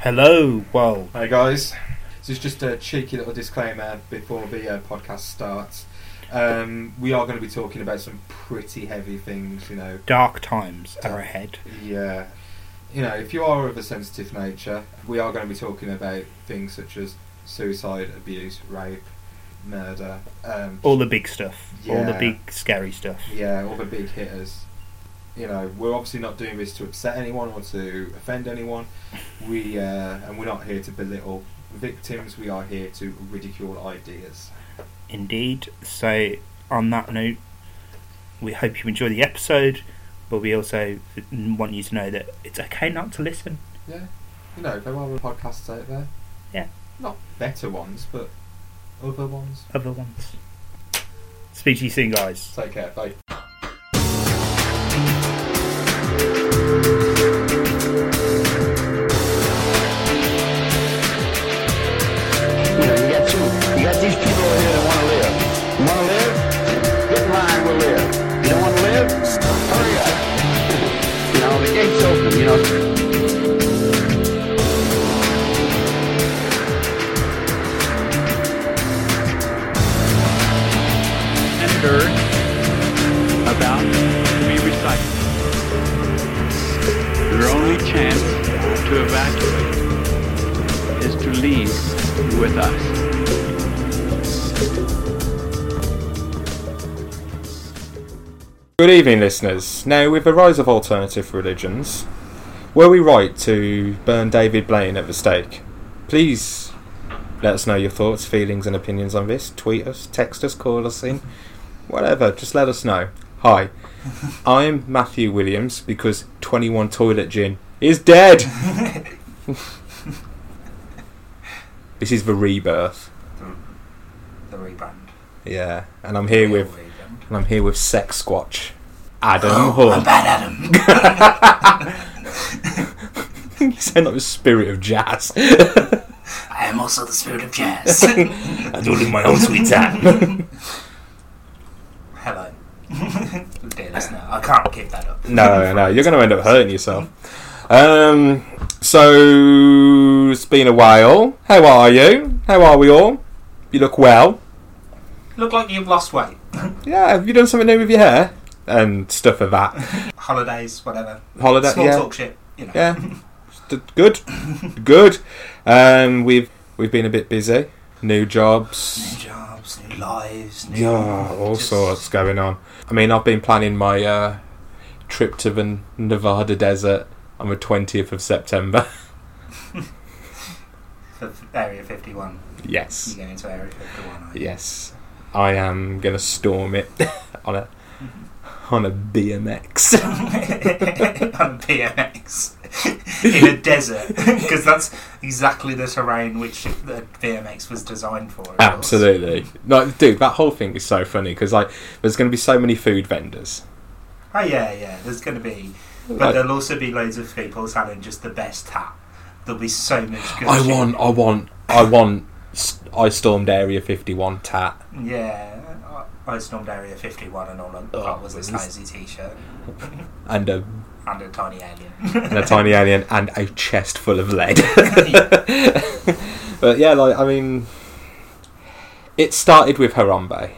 Hello, well, Hey guys, this is just a cheeky little disclaimer before the uh, podcast starts. Um, we are going to be talking about some pretty heavy things, you know. dark times are ahead. Yeah, you know, if you are of a sensitive nature, we are going to be talking about things such as suicide, abuse, rape, murder. Um, All the big stuff, all the big scary stuff. yeah, all the big hitters. You know, we're obviously not doing this to upset anyone or to offend anyone. We uh, and we're not here to belittle victims. We are here to ridicule ideas. Indeed. So, on that note, we hope you enjoy the episode, but we also want you to know that it's okay not to listen. Yeah, you know, there are other podcasts out there. Yeah. not better ones, but other ones. Other ones. Speak to you soon, guys. Take care. Bye. Chance to evacuate is to leave with us. Good evening, listeners. Now, with the rise of alternative religions, were we right to burn David Blaine at the stake? Please let us know your thoughts, feelings, and opinions on this. Tweet us, text us, call us in, whatever. Just let us know. Hi, I'm Matthew Williams because 21 Toilet Gin is dead. this is the rebirth. the rebrand. Yeah, and I'm here with rebrand. and I'm here with Sex Squatch, Adam Oh, Hall. I'm bad Adam. you sound like the spirit of jazz. I am also the spirit of jazz. I do it in my own sweet time. Hello. Dear listener, I can't keep that up. no, no, you're going to end up hurting yourself. Um, so it's been a while. How are you? How are we all? You look well. Look like you've lost weight. Yeah, have you done something new with your hair and stuff of that? Holidays, whatever. Holiday, Small yeah, talk shit, you know. yeah, good, good. Um, we've we've been a bit busy. New jobs. New jobs, new lives, new. Yeah, all just- sorts going on. I mean, I've been planning my uh, trip to the Nevada desert on the 20th of September. For Area 51. yes. You go into Area 51. Yes. I am going to storm it on a on a BMX. on a BMX. In a desert. Because that's exactly the terrain which the BMX was designed for. course. Absolutely. Like, dude, that whole thing is so funny because like there's going to be so many food vendors. Oh, yeah, yeah. There's going to be. But Like, there'll also be loads of people selling just the best tat. There'll be so much good I shit. want, I want, I want. I stormed Area 51 tat. Yeah, I I stormed Area 51 and all I Oh, got was a this- Slazy t-shirt and a and a tiny alien. and a tiny alien and a chest full of lead. but yeah, like I mean, it started with Harambe,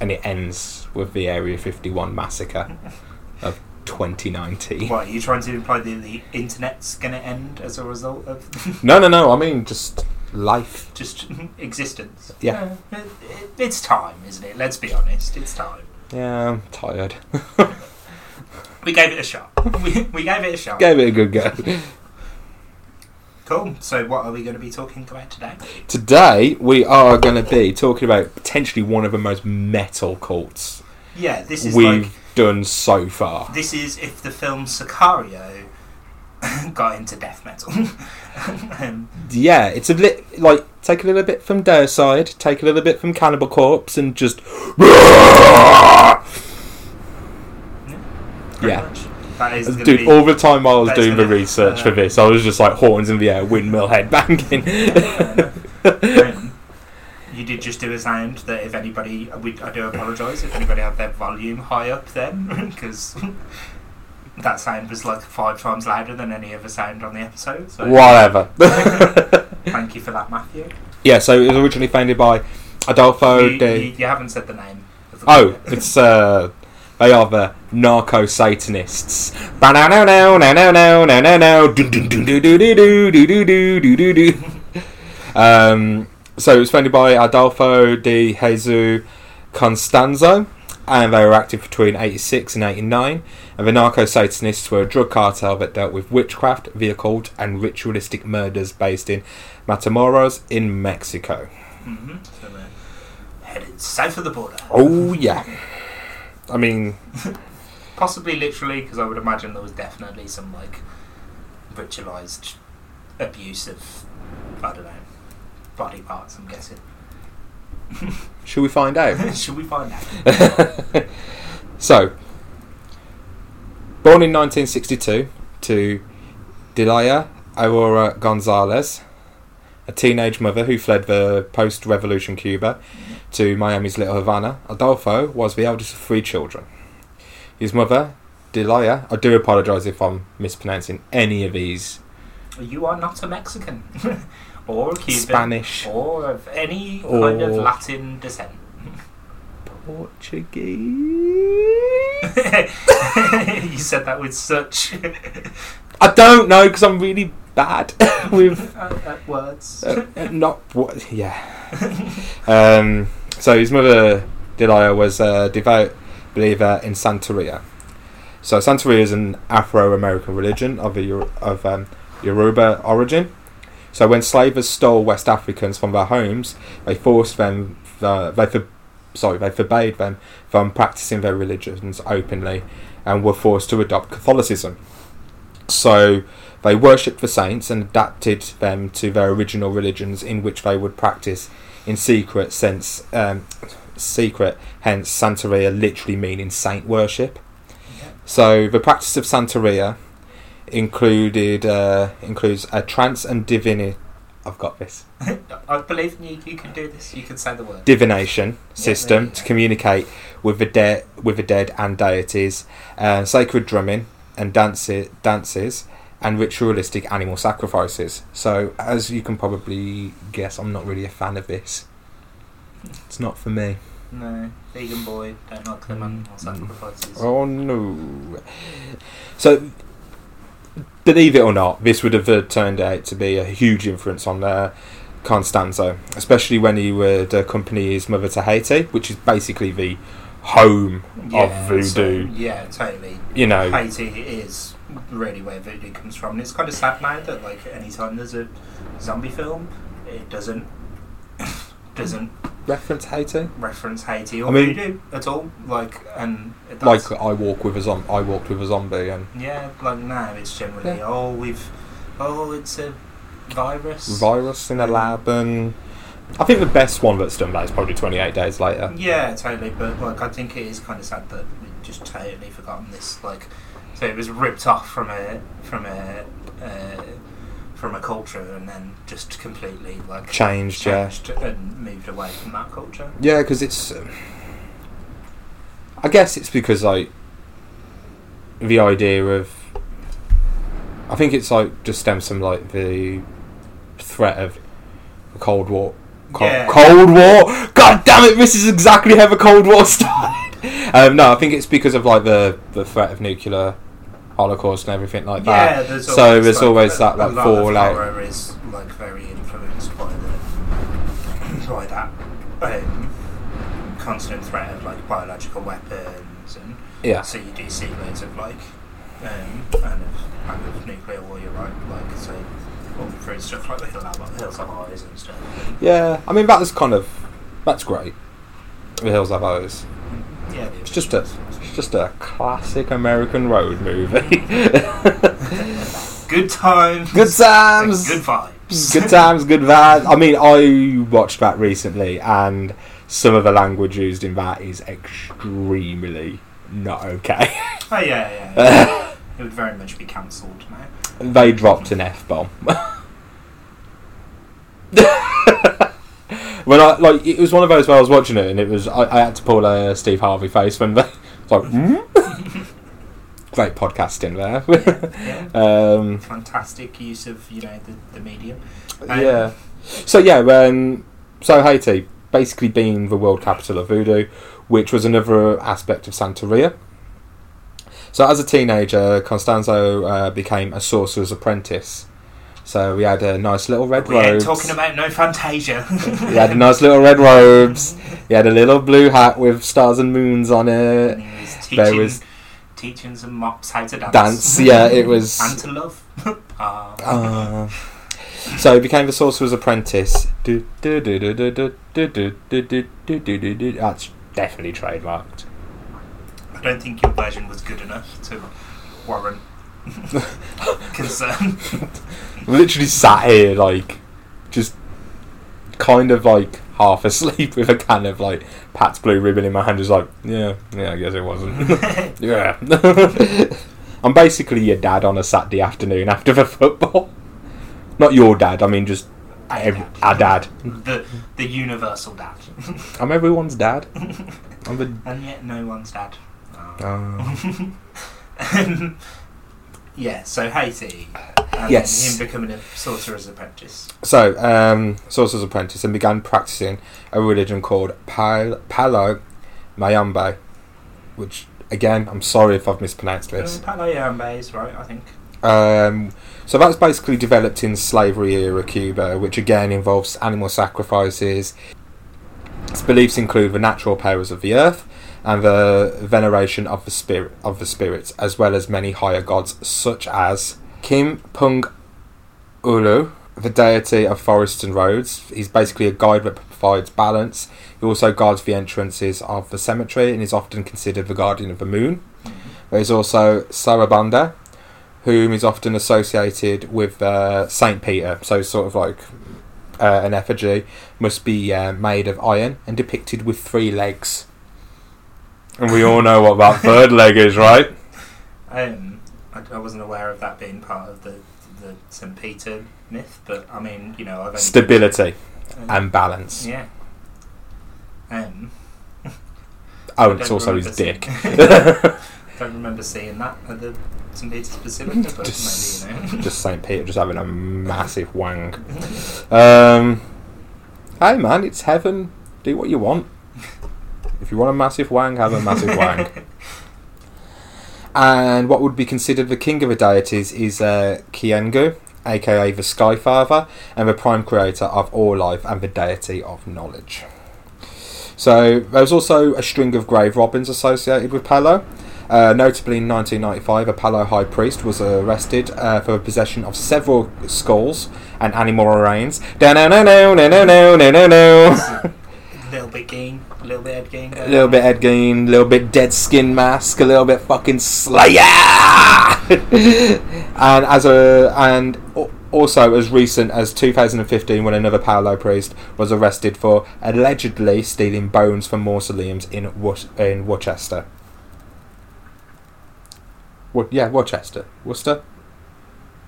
and it ends with the Area 51 massacre of 2019. what, are you trying to imply that the internet's going to end as a result of No, no, no. I mean just life. just existence? Yeah. it, it, it's time, isn't it? Let's be honest, it's time. Yeah, I'm tired. We gave it a shot. We, we gave it a shot. Gave it a good go. Cool. So, what are we going to be talking about today? Today we are going to be talking about potentially one of the most metal cults Yeah, this is we've like done so far. this is if the film Sicario got into death metal. um, Yeah, it's a lit like take a little bit from Deicide, take a little bit from Cannibal Corpse, and just Yeah. Dude. be- All the time while I was doing the research for uh, this, I was just like horns in the air, windmill head banging. You did just do a sound that if anybody, we, I do apologise if anybody had their volume high up then, because that sound was like five times louder than any other sound on the episode. So Whatever. thank you for that, Matthew. yeah, so it was originally founded by Adolfo you, de. you, you haven't said the name. the Oh, group. it's uh, they are the narco Satanists. No no no no no no no no no. Do do do do do do do do do do do do. Um, so it was founded by Adolfo de Jesus Constanzo, and they were active between '86 and '89. And the narco Satanists were a drug cartel that dealt with witchcraft, the occult, and ritualistic murders based in Matamoros in Mexico. Mhm. So we're headed south of the border. Oh yeah. I mean, Possibly literally, because I would imagine there was definitely some like ritualized abuse of I don't know body parts. I'm guessing. should we find out? Should we find out? so, born in 1962 to Delia Aurora Gonzalez, a teenage mother who fled the post revolution Cuba to Miami's Little Havana, Adolfo was the eldest of three children. His mother, Delia, I do apologise if I'm mispronouncing any of these You are not a Mexican or Cuban Spanish, or of any kind of Latin descent. Portuguese. you said that with such I don't know because I'm really bad with uh, uh, words. Uh, uh, not what? Yeah. um, so his mother Delia was a devout believer in Santeria. So Santeria is an Afro-American religion of a of um, Yoruba origin. So when slavers stole West Africans from their homes, they forced them. Uh, they for, sorry, they forbade them from practicing their religions openly, and were forced to adopt Catholicism. So they worshipped the saints and adapted them to their original religions, in which they would practice in secret. Since um, secret, hence Santeria literally meaning saint worship. So the practice of Santeria included uh, includes a trance and divinity. I've got this I believe you. You can do this. You can say the word. divination system you to communicate with the dead, with the dead and deities, uh, sacred drumming and dances, dances, and ritualistic animal sacrifices. So, as you can probably guess, I'm not really a fan of this. It's not for me. No, vegan boy. Don't like them animal Mm. sacrifices. Oh no! So, believe it or not, this would have uh, turned out to be a huge influence on uh, Constanzo, especially when he would accompany his mother to Haiti, which is basically the home of voodoo. so- yeah, totally. you know, Haiti is really where voodoo comes from. And it's kind of sad now that like anytime there's a zombie film, it doesn't doesn't reference Haiti. reference Haiti or I mean- voodoo at all. Like and Like. I walk with a zom- I walked with a zombie, and yeah, like now it's generally Yeah. oh we've oh it's a virus. virus in a lab, and I think the best one that's done that is probably 28 days later. Yeah, totally. But like, I think it is kind of sad that we've just totally forgotten this. Like, so it was ripped off from a from a uh, from a culture, and then just completely like Changed, yeah. changed and moved away from that culture. Yeah, because it's. um, I guess it's because like the idea of. I think it's like just stems from like the threat of the Cold War. Co- Yeah. Cold War. God damn it! This is exactly how the Cold War started. um, no, I think it's because of like the the threat of nuclear holocaust and everything like yeah, that. there's so there's like, always that like fallout. horror is like very influenced by the by that um, constant threat of like biological weapons and Yeah. So you do see loads of like um, kind of kind of nuclear war. You're right, like so all through stuff like the Hill of, Hills of Eyes and stuff. Yeah, I mean that's kind of that's great. The Hills Have Eyes. Yeah, It's just a it's just a classic American road movie. good times, good times, good vibes, good times, good vibes. I mean, I watched that recently, and some of the language used in that is extremely not okay. oh yeah, yeah. yeah. it would very much be cancelled now. they dropped an f bomb. When I like, it was one of those where I was watching it, and it was I, I had to pull a Steve Harvey face when they like, hmm? great podcasting there. Yeah. um, Fantastic use of you know the, the medium. Um, yeah. So yeah, um, so Haiti basically being the world capital of voodoo, which was another aspect of Santeria. So as a teenager, Constanzo uh, became a sorcerer's apprentice. So we had a nice little red we robes. talking about no Fantasia. we had a nice little red robes. He had a little blue hat with stars and moons on it. Teaching, there was teaching some mops how to dance. Dance, yeah, it was. and to love. Uh, so he became the sorcerer's apprentice. That's definitely trademarked. I don't think your version was good enough to warrant concern. Literally sat here like just kind of like half asleep with a can of like Pabst Blue Ribbon in my hand, just like yeah, yeah, I guess it wasn't. yeah, I'm basically your dad on a Saturday afternoon after the football. Not your dad, I mean just ev- our dad. the the universal dad, I'm everyone's dad. I'm the. and yet no one's dad. Oh. Um, yeah, so Haiti. And Yes. Him becoming a sorcerer's apprentice. So, um, Sorcerer's Apprentice and began practicing a religion called Pal- Palo Mayambe, which, again, I'm sorry if I've mispronounced this. Uh, Palayambe is right, I think. Um, so that's basically developed in slavery era Cuba, which again involves animal sacrifices. Its beliefs include the natural powers of the earth and the veneration of the spirit of the spirits, as well as many higher gods such as Kim Pung Ulu, the deity of forests and roads. He's basically a guide that provides balance. He also guards the entrances of the cemetery and is often considered the guardian of the moon. There's also Zarabanda, whom is often associated with uh, Saint Peter. So sort of like uh, an effigy must be uh, made of iron and depicted with three legs. And we all know what that third leg is, right? Um, I, I wasn't aware of that being part of the the St. Peter myth, but I mean, you know, I've Stability Um, and balance. yeah. Um, Oh, it's also his dick. seeing- don't remember seeing that at the St. Peter's Basilica, but just, maybe you know. just Saint Peter just having a massive wang. Um, hey man, it's heaven. Do what you want. If you want a massive wang, have a massive wang. And what would be considered the king of the deities is uh, Kiengu, aka the Sky Father, and the prime creator of all life and the deity of knowledge. So there was also a string of grave robbings associated with Palo. Uh, notably, in 1995, a Palo high priest was arrested uh, for possession of several skulls and animal remains. No, no, no, no, no, no, no, no, no, little bit gain, a little bit Ed Gein. A little bit Ed Gein, a little bit Dead Skin Mask, a little bit fucking Slayer, and as a and also as recent as 2015, when another Palo priest was arrested for allegedly stealing bones from mausoleums in Wor- in Worcester. Wo- yeah, Worcester, Worcester.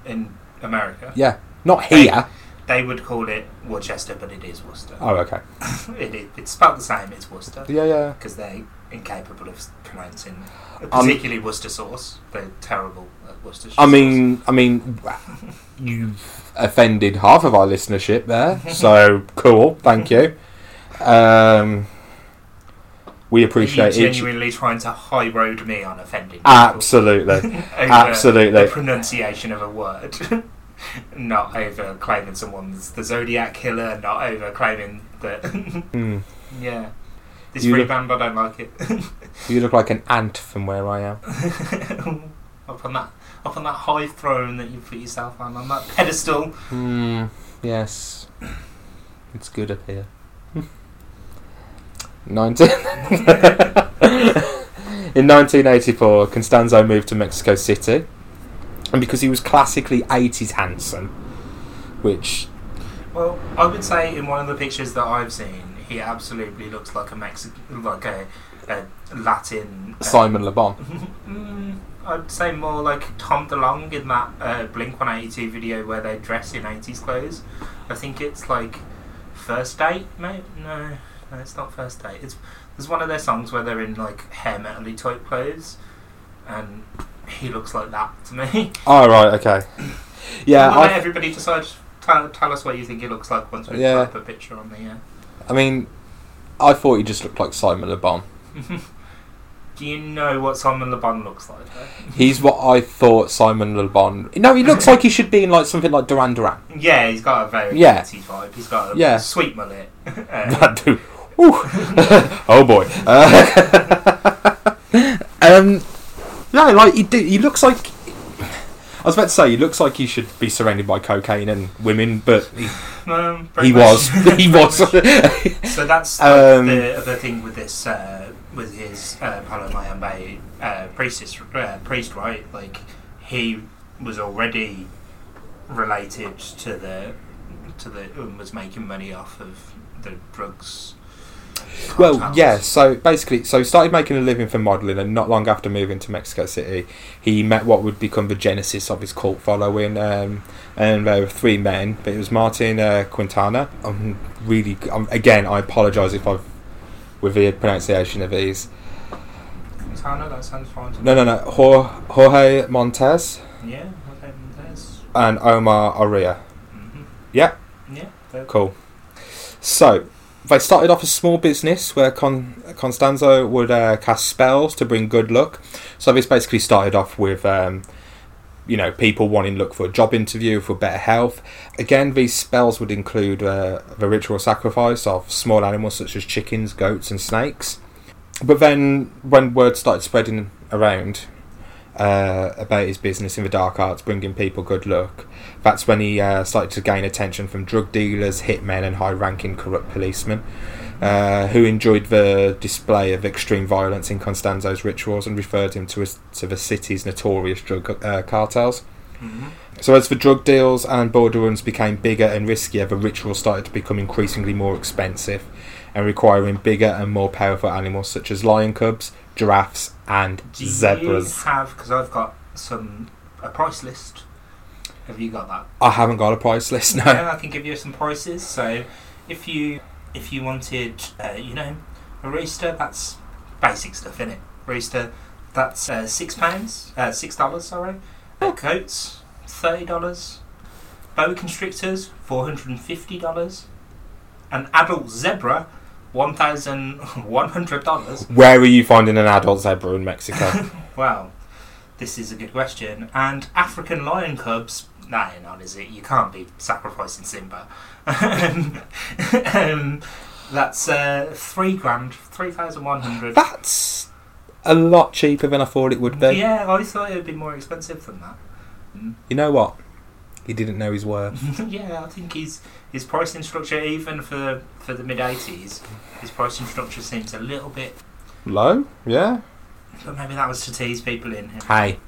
in America. Yeah, not here. They would call it Worcester, but it is Worcester. Oh, okay. it, it, it's spelled the same. It's Worcester Yeah, yeah. because they're incapable of pronouncing, Um, particularly Worcester sauce. They're terrible at Worcester. I mean, I mean, you've offended half of our listenership there, so cool. Thank you. Um, we Are you appreciate each. genuinely trying to high road me on offending? Absolutely, absolutely. The pronunciation of a word, not over claiming someone's the Zodiac killer, not over claiming that. Hmm. yeah, this You free look- band, I don't like it. You look like an ant from where I am. up on that, up on that high throne that you put yourself on, on that pedestal. Hmm. Yes, it's good up here. Nineteen. In 1984, Constanzo moved to Mexico City, and because he was classically 80s handsome, which Well, I would say in one of the pictures that I've seen, he absolutely looks like a Mexican, like a, a Latin. uh, Simon Le Bon. Mm, I'd say more like Tom DeLonge in that uh, Blink 182 video where they dress in 80s clothes. I think it's like First Date, mate? No, no, it's not First Date. It's There's one of their songs where they're in like hair metally type clothes. And he looks like that to me. Oh right, okay. Yeah, let I, everybody decide. Tell, tell us what you think he looks like once we Yeah. put up a picture on the. Uh, I mean, I thought he just looked like Simon Le Bon. do you know what Simon Le Bon looks like? though? He's what I thought Simon Le Bon. No, he looks like he should be in like something like Duran Duran. Yeah, he's got a very Yeah. vibe. He's got a Yeah. sweet mullet. Uh, That dude. Oh boy. Uh, um, no, like he, do, he looks like. I was about to say he looks like he should be surrounded by cocaine and women, but he, um, he was. he was. So that's like, Um, the other thing with this, uh, with his uh, Palo Mayambe uh, priestess, uh, priest, right? Like he was already related to the to the and was making money off of the drugs. Well, cartels. yeah. So basically, so he started making a living from modelling, and not long after moving to Mexico City, he met what would become the genesis of his cult following. Um, and there were three men, but it was Martin uh, Quintana. I'm really, um, again, I apologise if I've with the pronunciation of these. Montana, that sounds fine. No, no, no. Jorge Montes Yeah, okay, there's. and Omar Orea. hmm Yeah, Yeah, cool. So they started off a small business where Con- Constanzo would uh, cast spells to bring good luck. So this basically started off with, um, you know, people wanting to look for a job interview for better health. Again, these spells would include uh, the ritual sacrifice of small animals such as chickens, goats, and snakes. But then, when word started spreading around uh, about his business in the dark arts, bringing people good luck, that's when he uh, started to gain attention from drug dealers, hitmen, and high ranking corrupt policemen uh, who enjoyed the display of extreme violence in Constanzo's rituals and referred him to, his, to the city's notorious drug uh, cartels. Mhm. So, as the drug deals and border runs became bigger and riskier, the rituals started to become increasingly more expensive and requiring bigger and more powerful animals such as lion cubs, giraffes, and Do you zebras. have because I've got some a price list. Have you got that? I haven't got a price list No, Yeah, I can give you some prices. So, if you if you wanted, uh, you know, a rooster, that's basic stuff in it. Rooster, that's uh, six pounds, uh, six dollars. Sorry. Uh, coats, thirty dollars. Boa constrictors, four hundred and fifty dollars. An adult zebra, one thousand one hundred dollars. Where are you finding an adult zebra in Mexico? Well, this is a good question. And African lion cubs, nah, you're not, is it? You can't be sacrificing Simba. um, um, that's uh, three grand, three thousand one hundred. That's a lot cheaper than I thought it would be. Yeah, I thought it would be more expensive than that. You know what? He didn't know his worth. yeah, I think his his pricing structure, even for for the mid eighties, his pricing structure seems a little bit. Low? Yeah. But maybe that was to tease people in. Hey.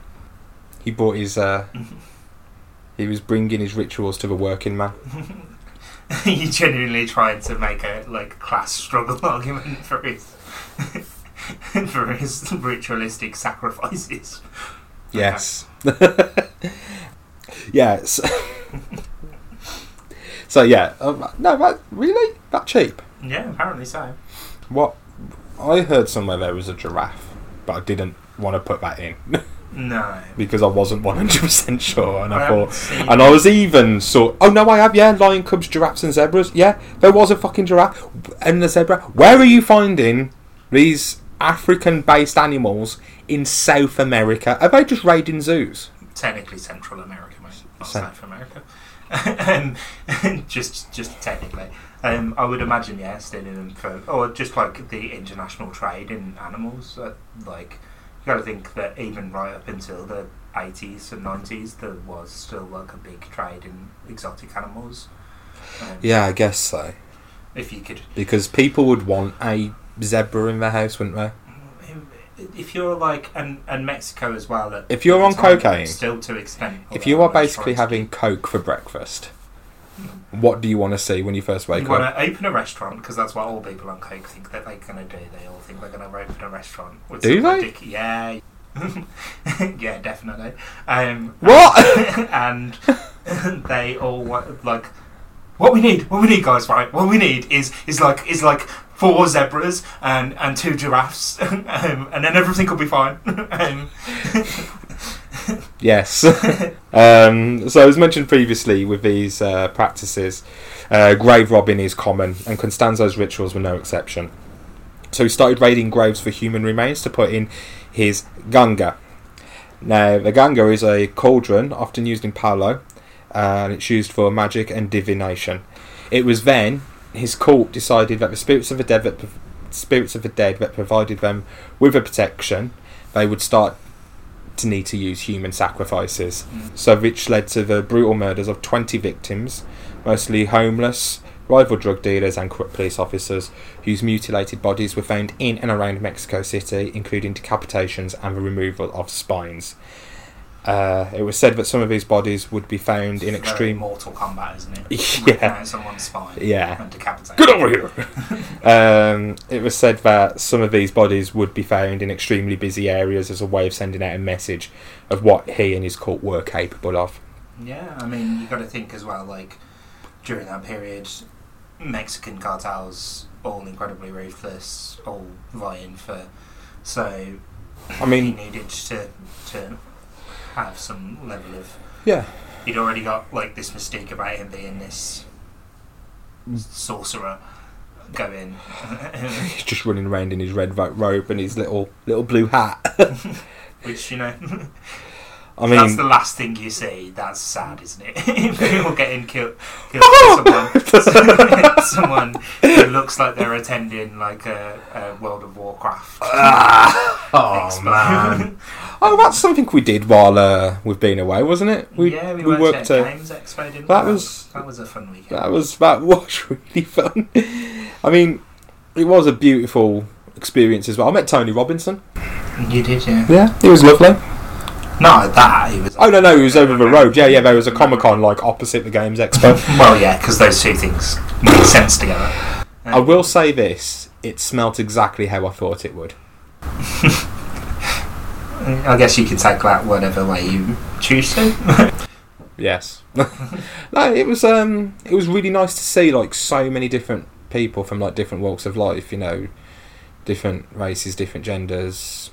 He brought his, uh, he was bringing his rituals to the working man. you genuinely trying to make a like class struggle argument for his for his ritualistic sacrifices. Yes. Yes. so yeah, um, no, that really that cheap. Yeah, apparently so. What I heard somewhere there was a giraffe, but I didn't want to put that in No. because I wasn't one hundred percent sure, and I, haven't thought, and I was even sort. Oh no, I have yeah, lion cubs, giraffes, and zebras. Yeah, there was a fucking giraffe and a zebra. Where are you finding these African-based animals in South America? Are they just raiding zoos? technically Central America, Cen- South America. um, just just technically. Um, I would imagine, yeah, stealing them for, or just like the international trade in animals. Uh, like, you got to think that even right up until the 80s and 90s, there was still like a big trade in exotic animals. Um, Yeah, I guess so. If you could, Because people would want a zebra in their house, wouldn't they? If you're like, and, and Mexico as well. At, If you're on time, cocaine, still to extent. If you are basically having Coke for breakfast, what do you want to see when you first wake up? You want to open a restaurant because that's what all people on coke think that they're going to do. They all think they're going to open a restaurant. Do they? ridic- yeah, yeah, definitely. Um, What? and they all want like what we need. What we need, guys. Right? What we need is is like is like four zebras and and two giraffes, um, and then everything will be fine. um, Yes. um, so, as mentioned previously, with these uh, practices, uh, grave robbing is common, and Constanzo's rituals were no exception. So, he started raiding graves for human remains to put in his ganga. Now, the ganga is a cauldron often used in Palo, and it's used for magic and divination. It was then his cult decided that the spirits of the dead that spirits of the dead that provided them with a protection, they would start to need to use human sacrifices. Mm. So, which led to the brutal murders of 20 victims, mostly homeless, rival drug dealers, and corrupt police officers, whose mutilated bodies were found in and around Mexico City, including decapitations and the removal of spines. Uh, it was said that some of these bodies would be found in extreme. Mortal Kombat, isn't it? Yeah. Someone's spine. Yeah. And decapitating. Get over here! um, it was said that some of these bodies would be found in extremely busy areas as a way of sending out a message of what he and his cult were capable of. Yeah, I mean, you got to think as well. Like during that period, Mexican cartels all incredibly ruthless, all vying for. So I mean, he needed to to have some level of. yeah, He'd already got like this mistake about him being this sorcerer going. he's just running around in his red ro- robe and his little little blue hat. Which you know, I mean, that's the last thing you see. That's sad, isn't it? People getting killed, killed by someone, someone who looks like they're attending like a, a World of Warcraft. Ah, oh man, oh that's something we did while uh, we've been away, wasn't it? We yeah, we, we worked, worked. at Uh, Games Expo. Didn't that we? was- that was a fun weekend. that was that was really fun. I mean, it was a beautiful experience as well. I met Tony Robinson. You did, yeah. Yeah, he was lovely. Not that he was. Oh no, no, he was over the road. Yeah, yeah, there was a Comic Con like opposite the Games Expo. Well, yeah, because those two things make sense together. I will say this: it smelt exactly how I thought it would. I guess you can take that whatever way you choose to. Yes. no, it was um it was really nice to see like so many different people from like different walks of life, you know, different races, different genders,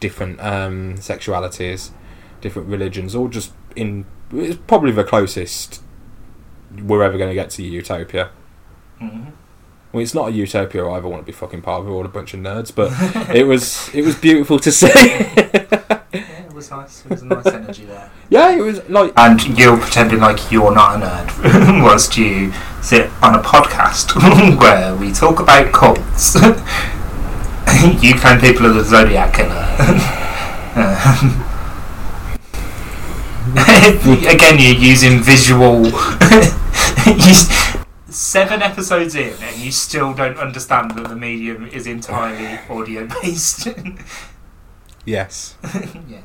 different um sexualities, different religions, all just in it's probably the closest we're ever going to get to utopia. Well, it's not a utopia I ever want to be fucking part of. We're all a bunch of nerds, but it was it was beautiful to see. Yeah, it was nice. It was a nice energy there. yeah, it was like And you're pretending like you're not a nerd whilst you sit on a podcast where we talk about cults. you claim people are the Zodiac killer. Again, you're using visual. Seven episodes in, and you still don't understand that the medium is entirely audio based. yes. yeah.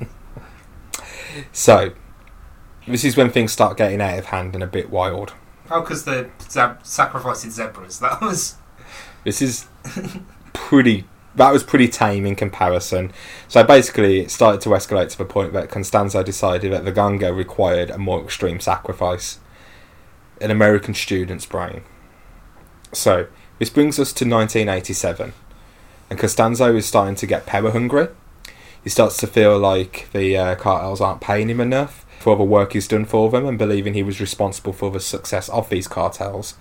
So, this is when things start getting out of hand and a bit wild. Oh, because the zeb- sacrificing zebras. That was. This is pretty. That was pretty tame in comparison. So basically, it started to escalate to the point that Constanzo decided that the Ganga required a more extreme sacrifice an American student's brain. So, this brings us to 1987, and Constanzo is starting to get power hungry. He starts to feel like the uh, cartels aren't paying him enough for the work he's done for them, and believing he was responsible for the success of these cartels,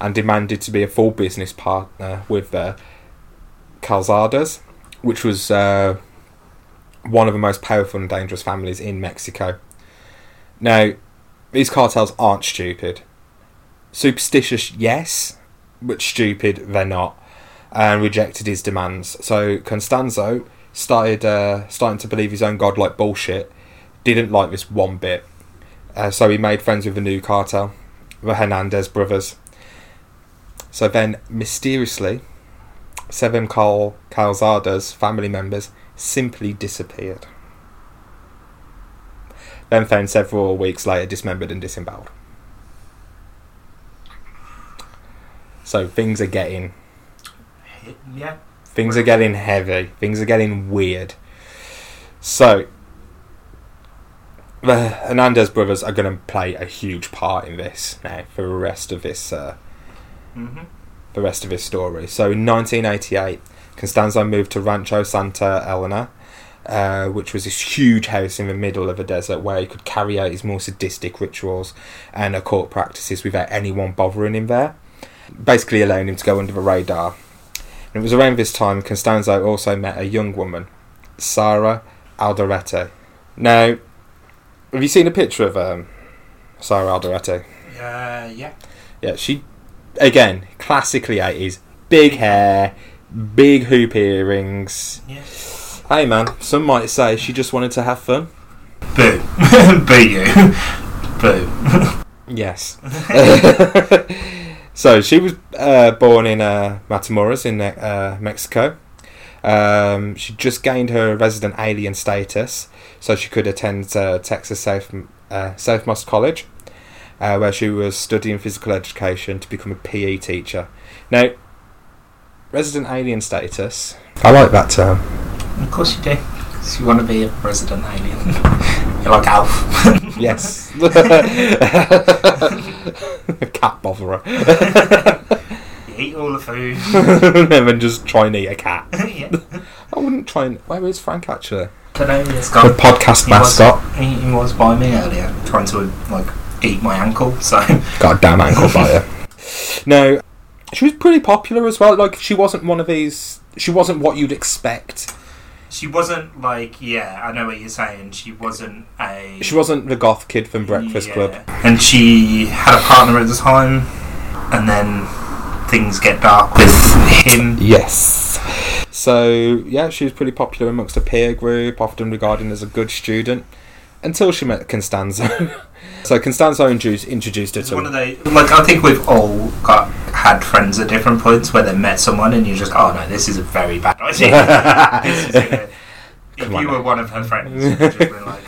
and demanded to be a full business partner with the Calzadas, which was uh, one of the most powerful and dangerous families in Mexico. Now, these cartels aren't stupid. Superstitious, yes, but stupid, they're not, and rejected his demands. So Constanzo started uh, starting to believe his own godlike bullshit. Didn't like this one bit, uh, so he made friends with the new cartel, the Hernandez brothers. So then, mysteriously, seven Cal Calzada's family members simply disappeared. Then found several weeks later dismembered and disemboweled. So things are getting Yeah. things are getting heavy. Things are getting weird. So the Hernandez brothers are going to play a huge part in this now for the rest of this uh, hmm the rest of his story. So in 1988, Constanzo moved to Rancho Santa Elena, uh, which was this huge house in the middle of a desert where he could carry out his more sadistic rituals and occult practices without anyone bothering him there, basically allowing him to go under the radar. And it was around this time Constanzo also met a young woman, Sara Alderete. Now, have you seen a picture of um, Sara Alderete? Uh, yeah. Yeah, she again classically eighties, big hair, big hoop earrings. Yeah. Hey man, some might say she just wanted to have fun. Boo. Boo you. Boo. Yes. so she was uh, born in uh, Matamoros in uh, Mexico. Um, she just gained her resident alien status, so she could attend uh, Texas South uh, Southmost College, uh, where she was studying physical education to become a PE teacher. Now, resident alien status. I like that term. Of course you do. 'Cause you want to be a resident alien. You're like Alf. Yes. Cat botherer. you eat all the food. and then just try and eat a cat. yeah. I wouldn't try and. Where is Frank actually? Know. The podcast He was, mascot. he, he was by me earlier, trying to like eat my ankle. So Got a damn ankle biter. No, she was pretty popular as well. Like she wasn't one of these. She wasn't what you'd expect. She wasn't like yeah. I know what you're saying. She wasn't a. She wasn't the goth kid from Breakfast Yeah. Club. And she had a partner at the time, and then things get dark with him. Yes. So yeah, she was pretty popular amongst a peer group, often regarded as a good student, until she met Constanzo. so Constanzo introduced, introduced her to. one of the like I think we've all got had friends at different points where they met someone and you're just oh no this is a very bad idea. This is if Come you were one of her friends, you'd just been like,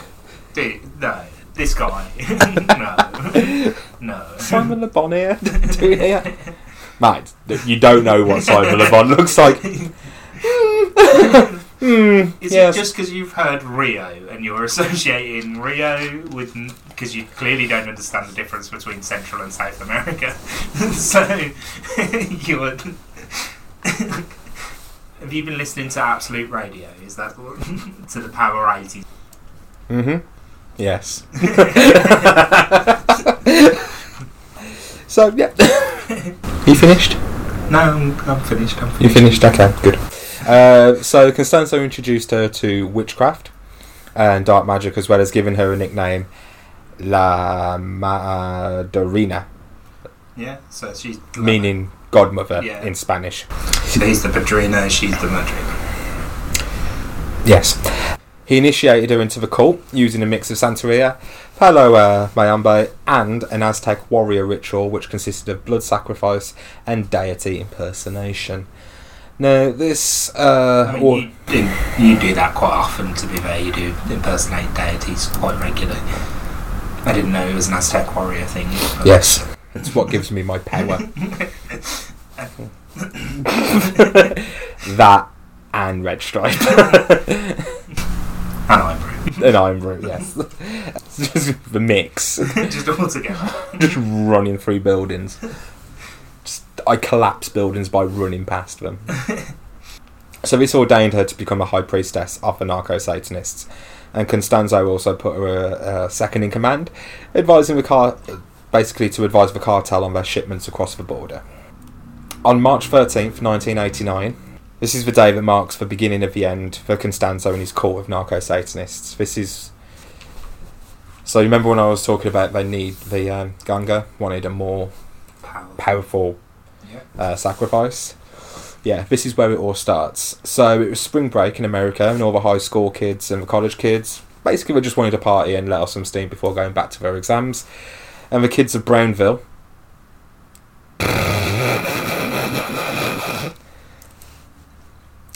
dude, no, this guy, no, no. Simon Le Bon here. Do you hear? Mate, you don't know what Simon Le Bon looks like. Hmm, Is yes. it just because you've heard Rio and you're associating Rio with because you clearly don't understand the difference between Central and South America? so you would. Have you been listening to Absolute Radio? Is that what- to the Power 80? Mm-hmm. Yes. so yeah. you finished? No, I'm, I'm finished. I'm You finished. finished? Okay, good. Uh, so Constanzo introduced her to witchcraft and dark magic, as well as giving her a nickname, La Madrina, Yeah, so she's meaning godmother Yeah. in Spanish. So he's the Padrina, she's the Madrina. Yes. He initiated her into the cult using a mix of Santeria, Palo uh, Mayambe, and an Aztec warrior ritual which consisted of blood sacrifice and deity impersonation. Now, this. Uh, I mean, or- you, do, you do that quite often, to be fair. You do impersonate deities quite regularly. I didn't know it was an Aztec warrior thing. yes, it's what gives me my power. that and Red Stripe. And I'm rude. and I'm Root, yes. Just the mix. Just all together. just running through buildings. I collapse buildings by running past them. so this ordained her to become a high priestess of the narco Satanists, and Constanzo also put her a, a second in command, advising the car, basically to advise the cartel on their shipments across the border. On March thirteenth, nineteen eighty nine. This is the day that marks the beginning of the end for Constanzo and his court of narco Satanists. This is so. You remember when I was talking about they need the um, Ganga wanted a more Power. powerful. Uh, sacrifice. Yeah, this is where it all starts. So it was spring break in America, and all the high school kids and the college kids basically were just wanting to party and let off some steam before going back to their exams. And the kids of Brownville.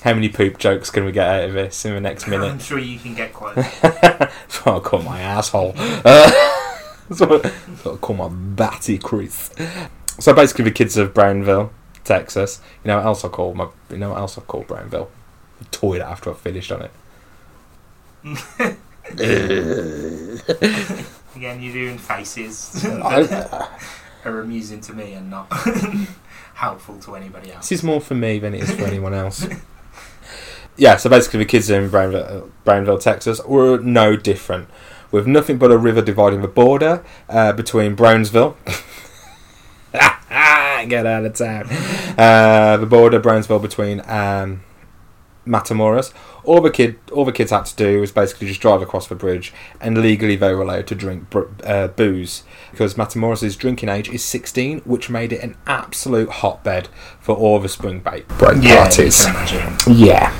How many poop jokes can we get out of this in the next minute? I'm sure you can get quite. I'll call my asshole. Uh, so, so I'll call my batty Chris. So basically, the kids of Brownville, Texas. You know what else I call my? You know what else I call Brownville? The toilet after I've finished on it. Again, you're doing faces that are amusing to me and not helpful to anybody else. this is more for me than it is for anyone else. yeah, so basically the kids in Brownville, Brownville, Texas were no different, with nothing but a river dividing the border uh, between Brownsville. Get out of town. Uh, the border, Brownsville, between um, Matamoros. All the kid, all the kids had to do was basically just drive across the bridge, and legally they were allowed to drink br- uh, booze because Matamoros' drinking age is 16, which made it an absolute hotbed for all the spring break break Yeah, parties. you can. Yeah.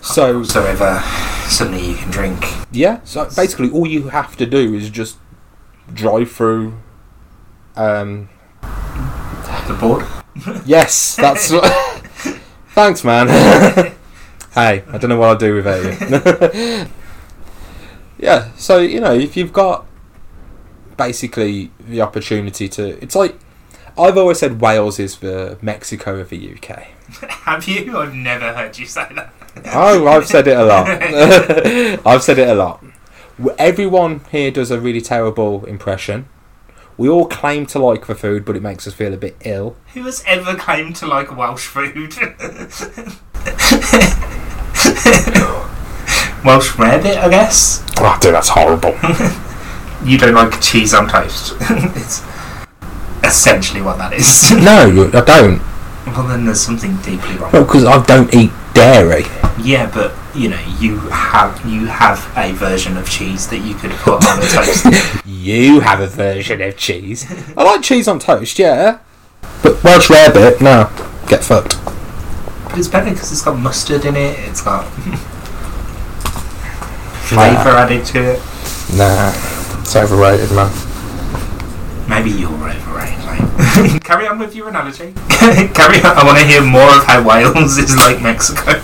So So if uh, suddenly you can drink. yeah, so basically all you have to do is just drive through. Um, The board. yes, that's. Thanks, man. hey, I don't know what I'll do without you. yeah, so you know, if you've got basically the opportunity to, it's like I've always said Wales is the Mexico of the UK. Have you? I've never heard you say that. Oh, I've said it a lot. I've said it a lot. Everyone here does a really terrible impression. We all claim to like the food, but it makes us feel a bit ill. Who has ever claimed to like Welsh food? Welsh rarebit, I guess. Oh, dude, that's horrible. You don't like cheese on toast. it's essentially what that is. no, I don't. well, then there's something deeply wrong. Well, because I don't eat dairy. Yeah, but you know, you have you have a version of cheese that you could put on a toast. You have a version of cheese. I like cheese on toast, yeah. But Welsh rarebit, no. Get fucked. But it's better because it's got mustard in it. It's got flavour added to it. Nah, it's overrated, man. Maybe you're overrated, mate. Carry on with your analogy. Carry on. I want to hear more of how Wales is like Mexico.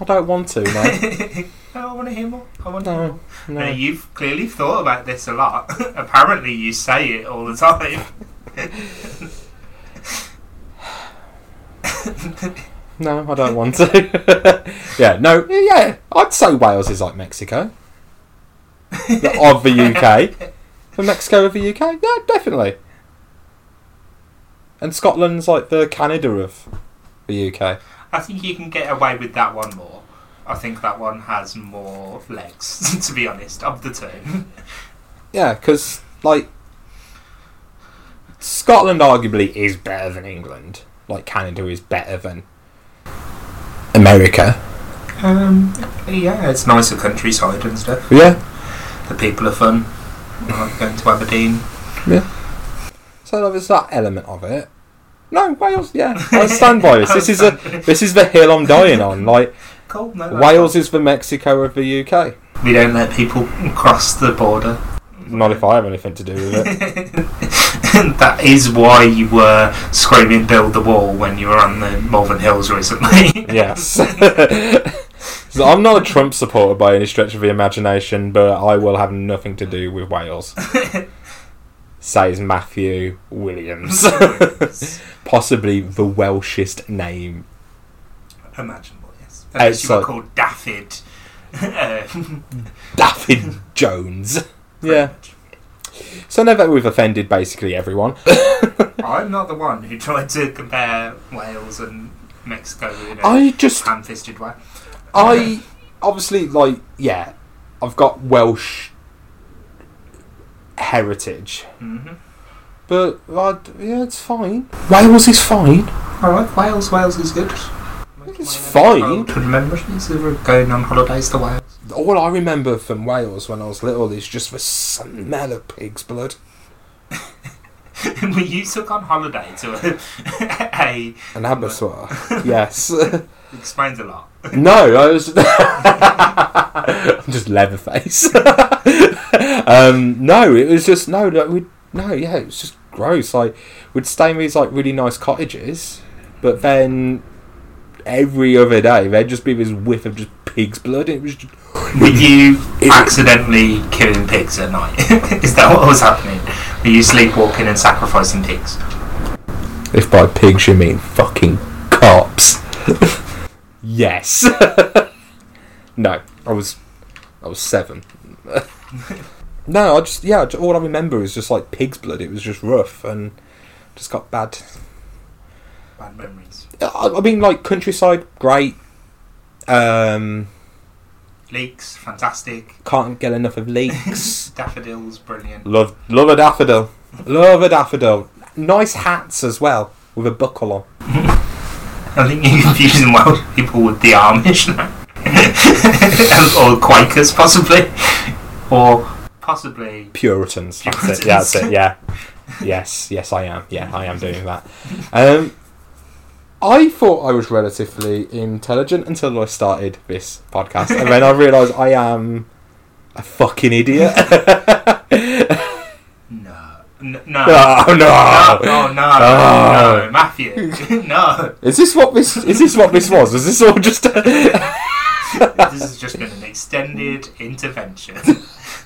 I don't want to, mate. no, I want to hear more. I want to hear No, more. no. Now, you've clearly thought about this a lot. Apparently, you say it all the time. No, I don't want to. yeah, no, yeah, I'd say Wales is like Mexico. The- of the UK. The Mexico of the UK? Yeah, definitely. And Scotland's like the Canada of the UK. I think you can get away with that one more. I think that one has more legs, to be honest, of the two. Yeah, because, like, Scotland arguably is better than England. Like, Canada is better than America. Um, yeah, it's nicer countryside and stuff. Yeah. The people are fun. I like going to Aberdeen. Yeah. So there's that element of it. No, Wales, yeah. I stand by this. This is a this is the hill I'm dying on. Like Cool. No, Wales is the Mexico of the UK. We don't let people cross the border. Not if I have anything to do with it. that is why you were screaming "Build the wall" when you were on the Malvern Hills recently. Yes. so I'm not a Trump supporter by any stretch of the imagination, but I will have nothing to do with Wales. Says Matthew Williams. Possibly the Welshest name. Imaginable, yes. Unless you were Outside- called Daffyd. Uh, David Jones. pretty Yeah. much. So now that we've offended basically everyone. I'm not the one who tried to compare Wales and Mexico in a I just ham-fisted way. I obviously like yeah, I've got Welsh heritage, hmm but yeah, it's fine. Wales is fine. I like Wales. Wales is good. It's fine. To memories of going on holidays to Wales. All I remember from Wales when I was little is just the smell of pig's blood. when you took on holiday to a, a An abattoir. yes. explains a lot. no, I was I'm just Leatherface. um, no, it was just no, like we no, yeah, it was just gross. Like we'd stay in these like really nice cottages, but then every other day there'd just be this whiff of just pig's blood. It was just, Were you accidentally killing pigs at night? Is that what was happening? Were you sleepwalking and sacrificing pigs? if by pigs you mean fucking cops. yes. no, I was I was seven. no, I just yeah. All I remember is just like pig's blood. It was just rough and just got bad, Bad memories. I, I mean, like countryside, great. Um, Leeks, fantastic. can't get enough of leeks. Daffodils, brilliant. love, love a daffodil. Love a daffodil. Nice hats as well with a buckle on. I think you're confusing Welsh people with the Amish now. or Quakers, possibly. Or possibly. Puritans. That's it. Yeah, that's it. Yeah. Yes, yes, I am. Yeah, I am doing that. Um, I thought I was relatively intelligent until I started this podcast, and then I realised I am a fucking idiot. No. N- no. Oh, no. No, no, no, Oh. no, Matthew. no. is this what this? Is this what this was? Was this all just? A... This has just been an extended intervention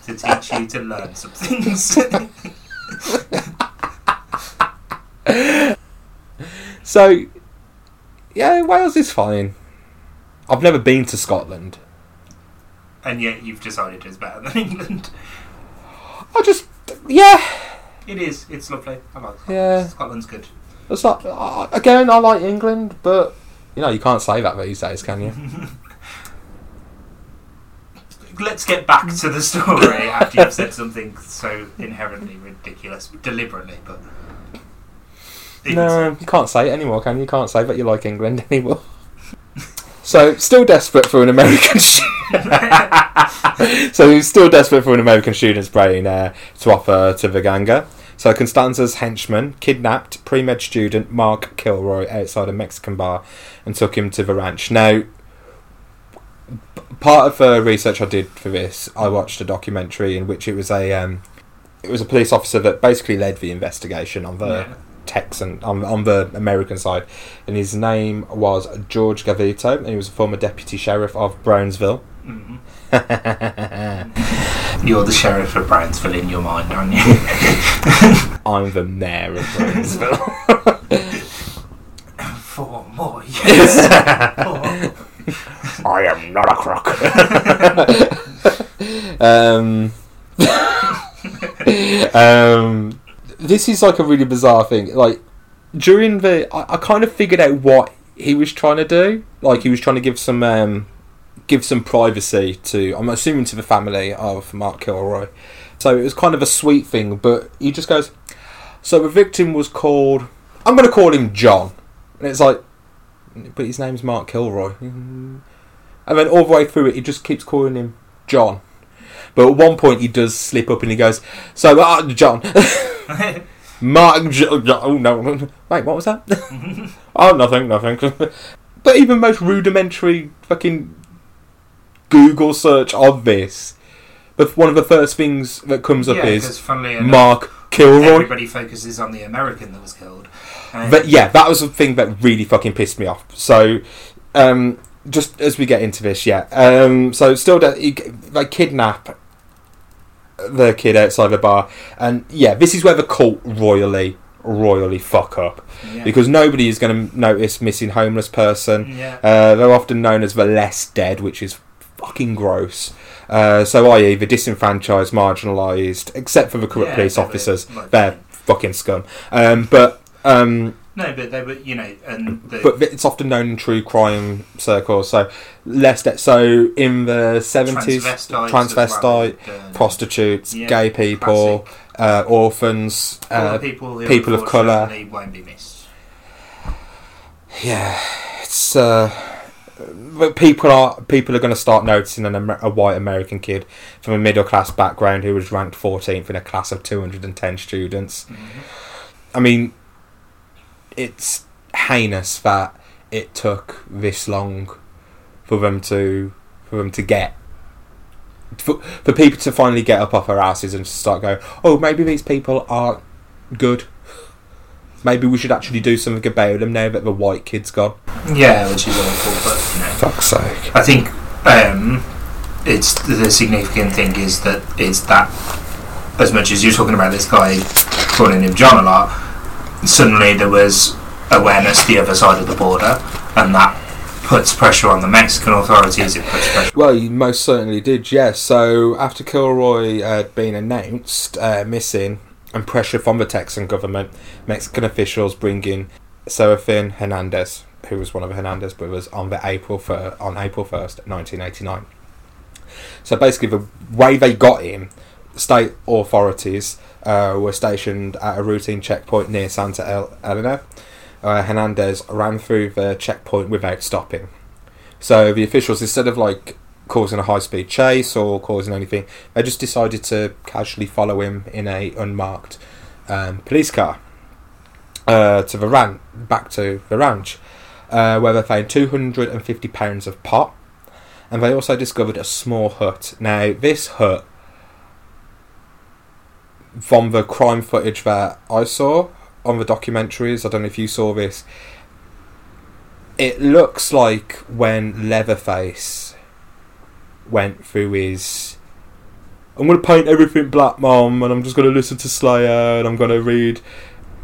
to teach you to learn some things. so, yeah, Wales is fine. I've never been to Scotland. and yet you've decided it's better than England. I just, yeah, It is. It's lovely. I like Scotland. Yeah. Scotland's good. it's like, Uh, again, I like England, but you know, you can't say that these days, can you? Let's get back to the story after you've said something so inherently ridiculous, deliberately, but. No, you can't say it anymore, can you? You can't say that you like England anymore. So, still desperate for an American. sh- so, he's still desperate for an American student's brain uh, to offer to Viganga. So, Constanzo's henchman kidnapped pre med student Mark Kilroy outside a Mexican bar and took him to the ranch. Now, part of the research I did for this, I watched a documentary in which it was a um, it was a police officer that basically led the investigation on the Yeah. Texan on, on the American side, and his name was George Gavito, and he was a former deputy sheriff of Brownsville. Mhm. You're the sheriff of Brownsville in your mind, aren't you? I'm the mayor of Brownsville. Four more years. Four. I am not a crook. um, um, this is like a really bizarre thing. Like during the, I, I kind of figured out what he was trying to do. Like he was trying to give some, um, give some privacy to. I'm assuming to the family of Mark Kilroy. So it was kind of a sweet thing, but he just goes. So the victim was called. I'm going to call him John, and it's like, but his name's Mark Kilroy. And then all the way through it, he just keeps calling him John. But at one point, he does slip up and he goes, "So, uh, John, Mark, oh no, wait, what was that? oh, nothing, nothing." but even most rudimentary fucking Google search of this, but one of the first things that comes up yeah, is enough, Mark Kilroy. everybody focuses on the American that was killed. But yeah, that was the thing that really fucking pissed me off. So, um, just as we get into this, yeah. Um, so still, he- they kidnap the kid outside the bar, and yeah, this is where the cult royally, royally fuck up yeah. because nobody is going to notice missing homeless person. yeah. Uh, they're often known as the less dead, which is fucking gross. Uh, so, i.e., the disenfranchised, marginalised, except for the corrupt Yeah, police officers, like- they're fucking scum. Um, but um, No, but they were, you know, and the, but it's often known in true crime circles. So less that. So in the seventies, transvestites, as well, transvestite, and, uh, prostitutes, Yeah, gay people, uh, orphans. Uh, people, people of colour. won't be missed. yeah, it's. Uh, but people are people are going to start noticing an, Amer- a white American kid from a middle class background who was ranked 14th in a class of 210 students. I mean, it's heinous that it took this long for them to for them to get for, for people to finally get up off their asses and start going. Oh, maybe these people aren't good. Maybe we should actually do something about them now that the white kid's gone. Yeah, which is awful, but you know. Fuck's sake. I think um, it's the significant thing is that it's that as much as you're talking about this guy calling him John a lot, suddenly there was awareness the other side of the border, and that puts pressure on the Mexican authorities. It puts pressure. Well, you most certainly did, yes. So after Kilroy had been announced uh, missing and pressure from the Texan government, Mexican officials bring in Serafin Hernandez, who was one of Hernandez brothers, on the April fir- on April first, nineteen eighty nine. So basically, the way they got him, state authorities uh, were stationed at a routine checkpoint near Santa El- Elena. Uh, Hernandez ran through the checkpoint without stopping. So the officials, instead of like causing a high speed chase or causing anything, they just decided to casually follow him in a unmarked um, police car uh, to the ran back to the ranch, uh, where they found two hundred and fifty pounds of pot, and they also discovered a small hut. Now this hut, from the crime footage that I saw on the documentaries, I don't know if you saw this. It looks like when Leatherface went through his I'm going to paint everything black, mom, and I'm just going to listen to Slayer, and I'm going to read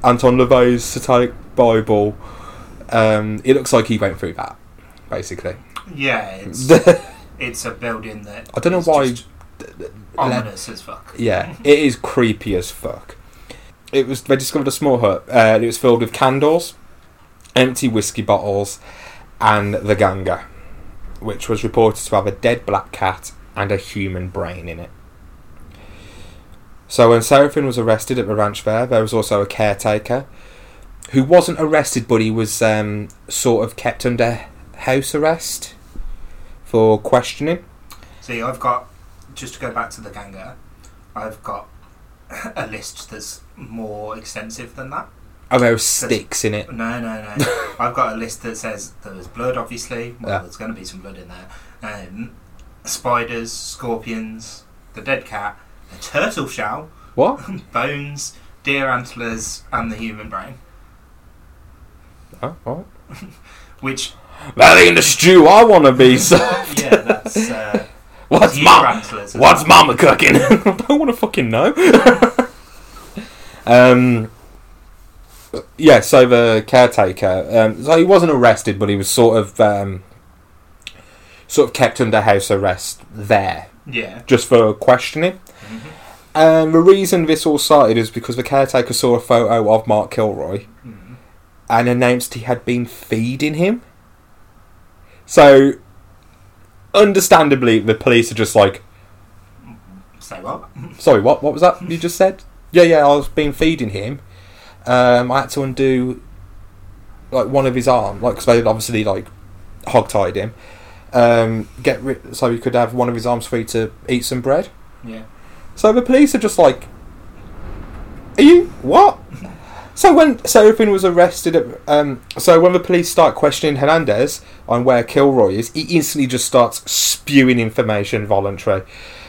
Anton LaVey's Satanic Bible. Um, it looks like he went through that, basically. Yeah, it's it's a building that I don't know why. just ominous as fuck. Yeah, it is creepy as fuck. It was. They discovered a small hut. Uh, it was filled with candles, empty whiskey bottles, and the ganga, which was reported to have a dead black cat and a human brain in it. So when Serafin was arrested at the ranch fair, there was also a caretaker who wasn't arrested, but he was um, sort of kept under house arrest for questioning. See, I've got just to go back to the ganga. I've got a list that's more extensive than that. Oh, there were sticks in it. No, no, no. I've got a list that says there was blood, obviously. Well, Yeah. there's going to be some blood in there. Um, spiders, scorpions, the dead cat, a turtle shell, What? bones, deer antlers, and the human brain. Oh, what? Which, That ain't the stew I want to be. So. yeah, that's uh, What's mom? What's mama cooking? I don't want to fucking know. um, yeah, so the caretaker, um, so he wasn't arrested, but he was sort of, um, sort of kept under house arrest there, Yeah. just for questioning. Mhm. And the reason this all started is because the caretaker saw a photo of Mark Kilroy Mhm. and announced he had been feeding him. So, understandably, the police are just like, Say what? Sorry, what? What was that you just said? Yeah, yeah, I was been feeding him. Um, I had to undo like one of his arm, like because they obviously like hog-tied him. Um, get ri- so he could have one of his arms free to eat some bread. Yeah. So the police are just like, "Are you what?" So when Serafin was arrested, at, um, so when the police start questioning Hernandez on where Kilroy is, he instantly just starts spewing information voluntary.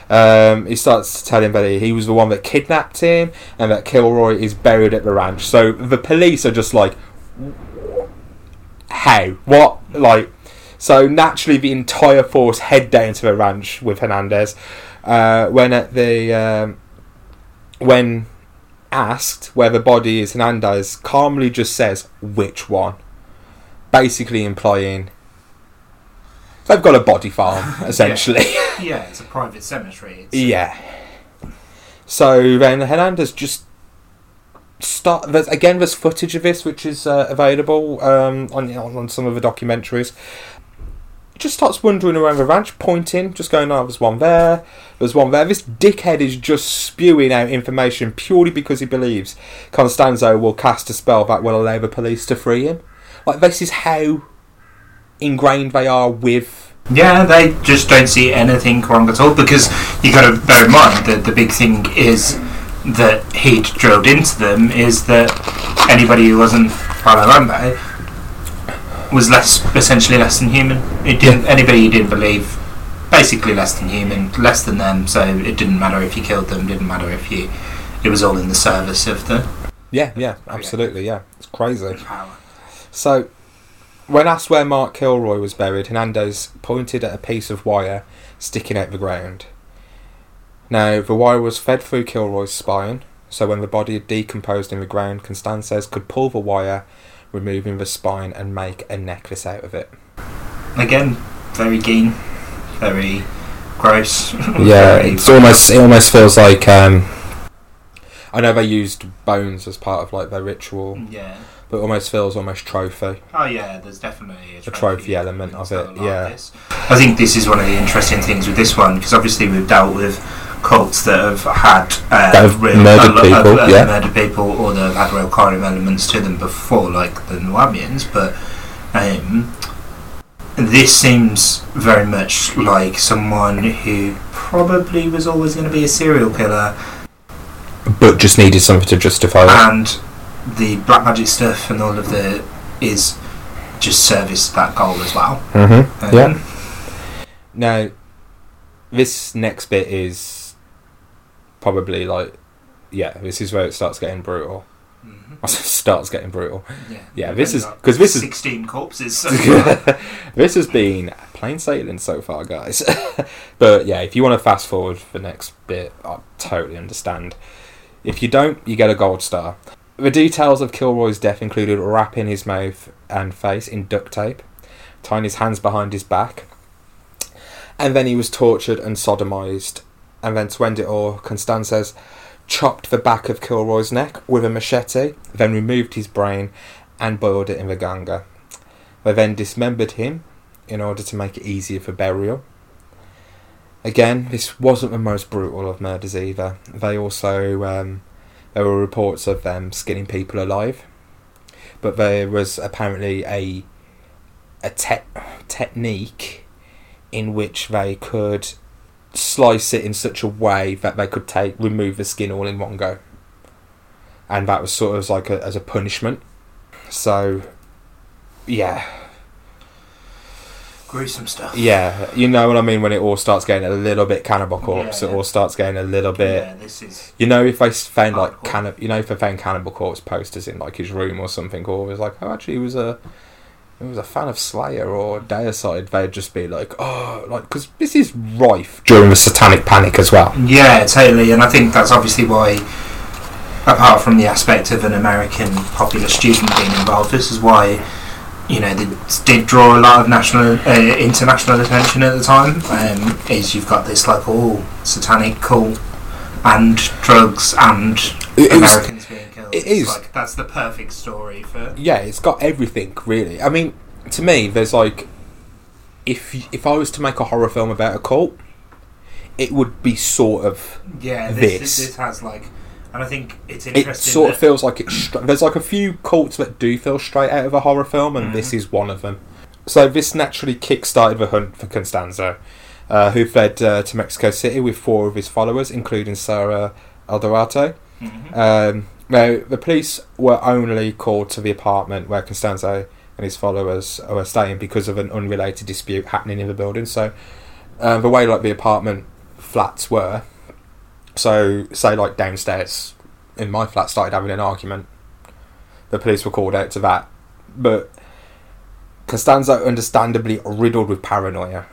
Um, he starts to tell him that he, he was the one that kidnapped him and that Kilroy is buried at the ranch. So the police are just like, how? What? Like, so naturally the entire force head down to the ranch with Hernandez. Uh, when at the um, when asked where the body is, Hernandez calmly just says which one, basically implying they've got a body farm essentially. Yeah, it's a private cemetery. It's, Yeah. So then Hernandez just start. There's again there's footage of this which is uh, available um, on on some of the documentaries. Just starts wandering around the ranch, pointing, just going, "Oh, there's one there, there's one there." This dickhead is just spewing out information purely because he believes Constanzo will cast a spell that will allow the police to free him. Like this is how ingrained they are with Yeah, they just don't see anything wrong at all because you got to bear in mind that the big thing is that he'd drilled into them is that anybody who wasn't Paralambe was less, essentially less than human. It didn't anybody who didn't believe, basically less than human, less than them. So it didn't matter if you killed them, didn't matter if you. It was all in the service of the yeah, yeah, absolutely, yeah. It's crazy. So, when asked where Mark Kilroy was buried, Hernandez pointed at a piece of wire sticking out the ground. Now, the wire was fed through Kilroy's spine, so when the body had decomposed in the ground, Constanzo's could pull the wire, removing the spine, and make a necklace out of it. Again, very keen, very gross. Yeah, very- it's almost it almost feels like um, I know they used bones as part of like their ritual, Yeah. but it almost feels almost trophy. Oh yeah, there's definitely a trophy, trophy element of it, like yeah. this. I think this is one of the interesting things with this one because obviously we've dealt with cults that have had uh, That have real, murdered a lot people, uh, yeah. murdered people, or that have had real crime elements to them before, like the Nuwaubians. But um, this seems very much like someone who probably was always going to be a serial killer, But just needed something to justify it. and the black magic stuff and all of the is just service that goal as well. Mm-hmm. Um, Yeah. Now, this next bit is probably like, yeah, this is where it starts getting brutal. mhm. starts getting brutal. Yeah, Yeah, this is- because this is- sixteen corpses. So this has been plain sailing so far, guys. but yeah, if you want to fast forward for the next bit, I totally understand. If you don't, you get a gold star. The details of Kilroy's death included wrapping his mouth and face in duct tape, tying his hands behind his back, and then he was tortured and sodomized. And then to end it all, Constanzo's chopped the back of Kilroy's neck with a machete, then removed his brain and boiled it in the Ganga. They then dismembered him in order to make it easier for burial. Again, this wasn't the most brutal of murders either. They also, um, there were reports of them skinning people alive, but there was apparently a a te- technique in which they could slice it in such a way that they could take remove the skin all in one go, and that was sort of like a, as a punishment. So, yeah, gruesome stuff. yeah, you know what I mean when it all starts getting a little bit cannibal corpse. Yeah, It all starts getting a little bit. Yeah, this is You know, if they s- found like cannibal, you know, if they found cannibal corpse posters in like his room or something, or was like, oh, actually, he was a, he was a fan of Slayer or Deicide, they'd just be like, oh, like because this is rife during the Satanic Panic as well. yeah, totally, and I think that's obviously why. Apart from the aspect of an American popular student being involved, this is why you know they did draw a lot of national, uh, international attention at the time. Um, is you've got this like all satanic cult and drugs and It- it was- Americans being killed. It It's is. like that's the perfect story for. Yeah, it's got everything really. I mean, to me, there's like, if if I was to make a horror film about a cult, it would be sort of Yeah, This. this this, has like, and I think it's it interesting. sort of feels like it's there's like a few cults that do feel straight out of a horror film and this Mhm. is one of them so this naturally kick-started the hunt for constanzo uh, who fled uh, to mexico city with four of his followers including sarah aldorato Mhm. um, now the police were only called to the apartment where constanzo and his followers were staying because of an unrelated dispute happening in the building so uh, the way like the apartment flats were so, say like downstairs in my flat started having an argument, the police were called out to that. But Constanzo, understandably riddled with paranoia,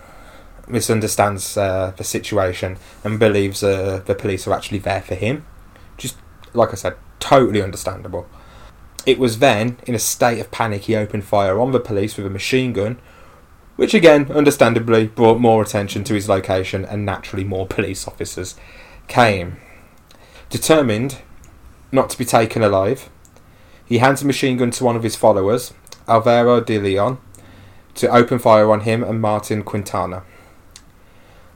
misunderstands uh, the situation and believes uh, the police are actually there for him. Just like I said, totally understandable. It was then, in a state of panic, he opened fire on the police with a machine gun, which again, understandably, brought more attention to his location and naturally more police officers came. Determined not to be taken alive, he hands a machine gun to one of his followers, Alvaro de Leon, to open fire on him and Martin Quintana.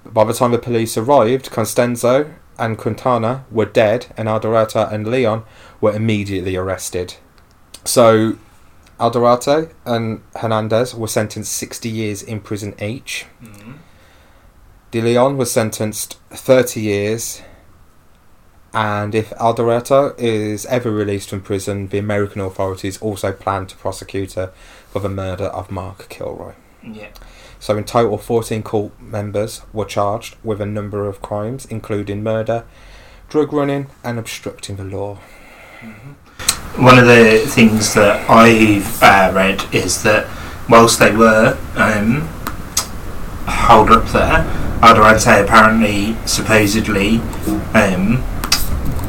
By the time the police arrived, Constanzo and Quintana were dead, and Aldorata and Leon were immediately arrested. So, Aldorate and Hernandez were sentenced 60 years in prison each. Mhm. De Leon was sentenced 30 years, and if Aldoreto is ever released from prison, the American authorities also plan to prosecute her for the murder of Mark Kilroy. Yeah. So, in total, 14 cult members were charged with a number of crimes, including murder, drug running, and obstructing the law. One of the things that I've uh, read is that whilst they were um, held up there, Aldorante apparently, supposedly, um,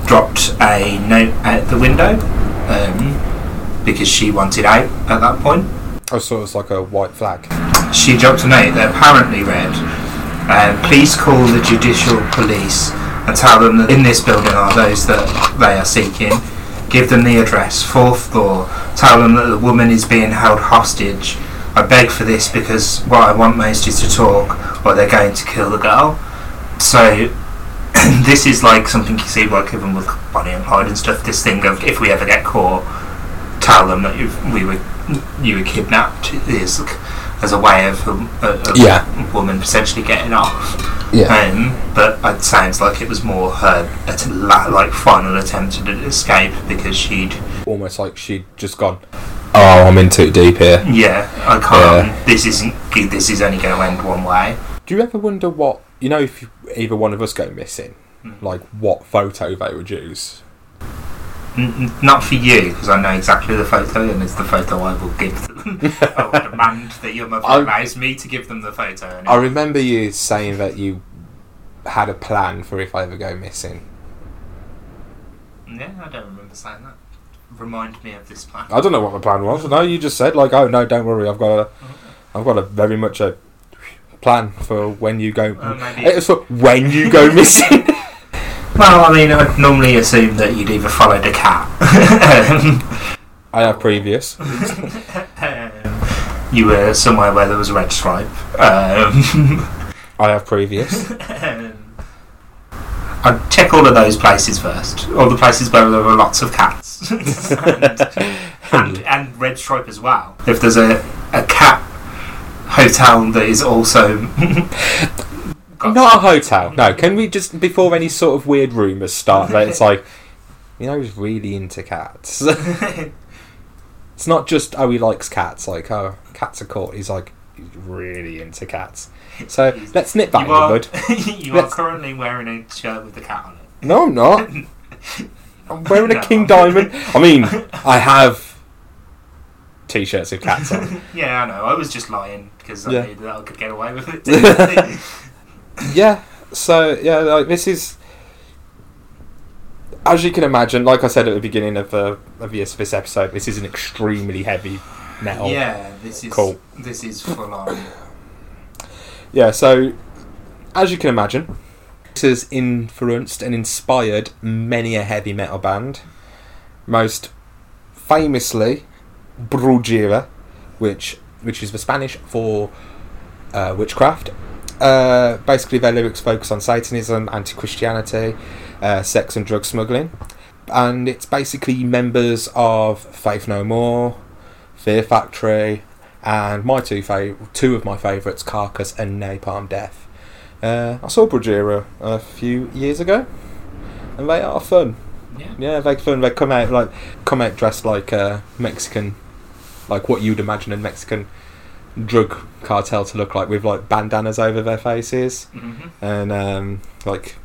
dropped a note out the window um, because she wanted out at that point. Oh, so it's like a white flag. She dropped a note that apparently read, uh, "Please call the judicial police and tell them that in this building are those that they are seeking. Give them the address, fourth floor. Tell them that the woman is being held hostage. I beg for this because what I want most is to talk, or they're going to kill the girl. So this is like something you see like even with Bonnie and Clyde and stuff. This thing of if we ever get caught, tell them that we were you were kidnapped is as a way of a, a Yeah. woman potentially getting off. Yeah. Um, but it sounds like it was more her att- like final attempt to escape because she'd Almost like she'd just gone, oh, I'm in too deep here. yeah I can't. This isn't. This is only going to end one way. Do you ever wonder what, you know, if either one of us go missing, Hmm. like what photo they would use? N- not for you, because I know exactly the photo, and it's the photo I will give to them. I will demand that your mother I- allows me to give them the photo. And I remember you saying that you had a plan for if I ever go missing. yeah, I don't remember saying that. Remind me of this plan. I don't know what the plan was. No, you just said like, oh no, don't worry, I've got a, I've got a very much a plan for when you go. It was for when you go missing. Well, I mean, I'd normally assume that you'd either followed a cat. I have previous. You were somewhere where there was a red stripe. Um, I have previous. I'd check all of those places first. All the places where there were lots of cats. and, and, and red stripe as well. If there's a, a cat hotel that is also. Got- Not a hotel. No, can we just before any sort of weird rumours start that it's like, you know, he's really into cats. it's not just oh he likes cats. Like oh cats are caught. He's like he's really into cats. So let's nip that in you the are, bud. you are Let's- currently wearing a shirt with the cat on it. No, I'm not. I'm wearing a King Diamond. I mean, I have t-shirts with cats on. Yeah, I know. I was just lying because I Yeah. knew that I could get away with it. Yeah. So yeah, like this is. As you can imagine, like I said at the beginning of uh, of this, this episode, this is an extremely heavy metal. yeah, this is Cool. This is full on. Yeah, so as you can imagine, this has influenced and inspired many a heavy metal band. Most famously, Brujeria, which which is the Spanish for uh, witchcraft. Uh, basically, their lyrics focus on Satanism, anti-Christianity, uh, sex and drug smuggling, and it's basically members of Faith No More, Fear Factory, and my two fav- two of my favourites, Carcass and Napalm Death. Uh, I saw Brujeria a few years ago, and they are fun. Yeah. Yeah, they're fun. They come out like come out dressed like uh, Mexican, like what you'd imagine a Mexican drug cartel to look like, with like bandanas over their faces hmm and um, like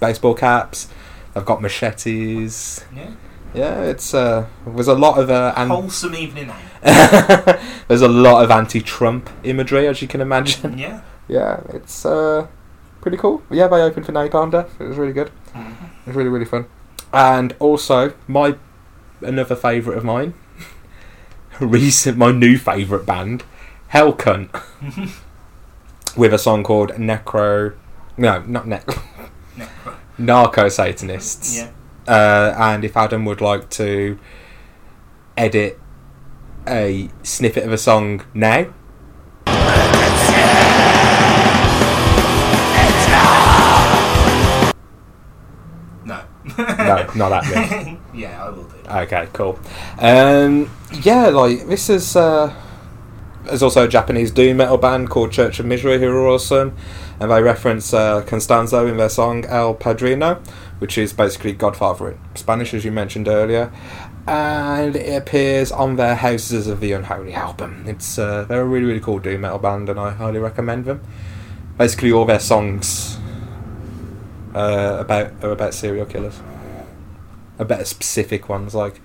baseball caps. They've got machetes. Yeah. Yeah, it's uh, there's a lot of uh, an- Wholesome evening there's a lot of anti-Trump imagery, as you can imagine. Yeah. Yeah, it's uh, pretty cool. Yeah, they opened for Napalm Death. It was really good. Mhm. It was really really fun. And also my another favourite of mine, recent my new favourite band, Hell Cunt, with a song called Necro. No, not ne- Yeah. Narco Satanists. Yeah. Uh, and if Adam would like to edit a snippet of a song now, No. no, not that bit. yeah, I will do. Okay, cool. Um, yeah, like this is. Uh, there's also a Japanese doom metal band called Church of Misery who are awesome, and they reference uh, Constanzo in their song El Padrino, which is basically Godfather in Spanish, as you mentioned earlier. And it appears on their Houses of the Unholy album. It's uh, they're a really really cool doom metal band, and I highly recommend them. Basically, all their songs uh, about are about serial killers. About specific ones, like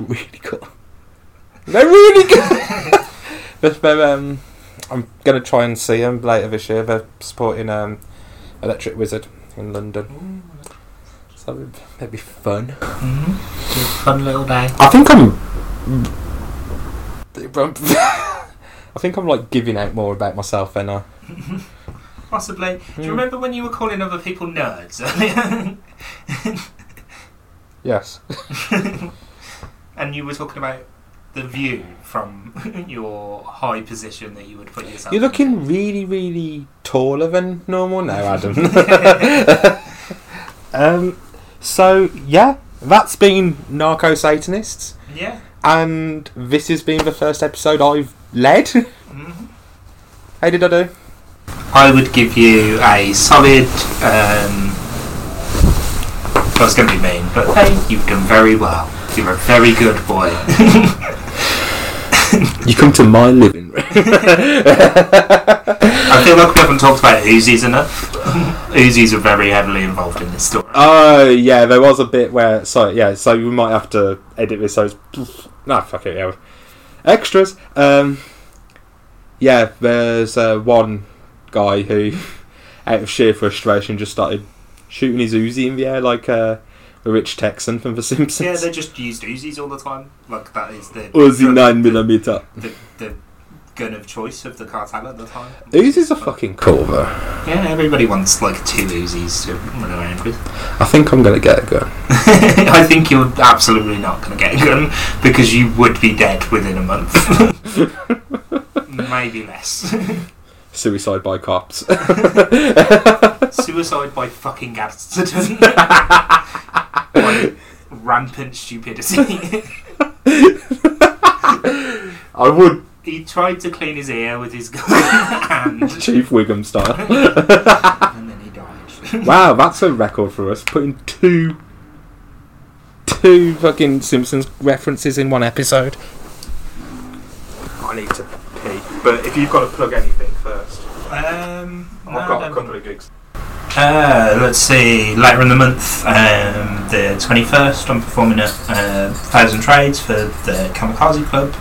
really cool. They're really good. but they're, um, I'm gonna try and see them later this year. They're supporting um, Electric Wizard in London, so that'd be fun. Mm-hmm. Fun little day. I think I'm. I think I'm like giving out more about myself than I. possibly. Do Hmm. you remember when you were calling other people nerds earlier? Yes. And you were talking about the view from your high position that you would put yourself. You're in. looking really, really taller than normal now, Adam. um, so yeah, that's been Narco Satanists, Yeah. and this has been the first episode I've led. Mhm. How did I do? I would give you a solid. Um, I was going to be mean, but hey, you've done very well. You're a very good boy. You come to my living room. I feel like we haven't talked about Uzis enough. Uzis are very heavily involved in this story. Oh yeah, there was a bit where so yeah, so we might have to edit this. So it's nah, fuck it, yeah. Extras. Um, yeah, there's uh, one guy who, out of sheer frustration, just started shooting his Uzi in the air like uh, a rich Texan from The Simpsons. Yeah, they just used Uzis all the time. Like that is the Uzi nine millimeter. The, the gun of choice of the cartel at the time. Uzis are fucking cool though. Yeah, everybody wants like two Uzis to run around with. I think I'm gonna get a gun. I think you're absolutely not to get a gun because you would be dead within a month. Maybe less. Suicide by cops. Suicide by fucking by rampant stupidity. I would he tried to clean his ear with his gun Chief Wiggum style. and then he died. Wow, that's a record for us. Putting two, two fucking Simpsons references in one episode. I need to pee, but if you've got to plug anything first, Um, I've got a couple of gigs. Uh, let's see, later in the month, um, the 21st, I'm performing at uh, Thousand Trades for the Kamikaze Club.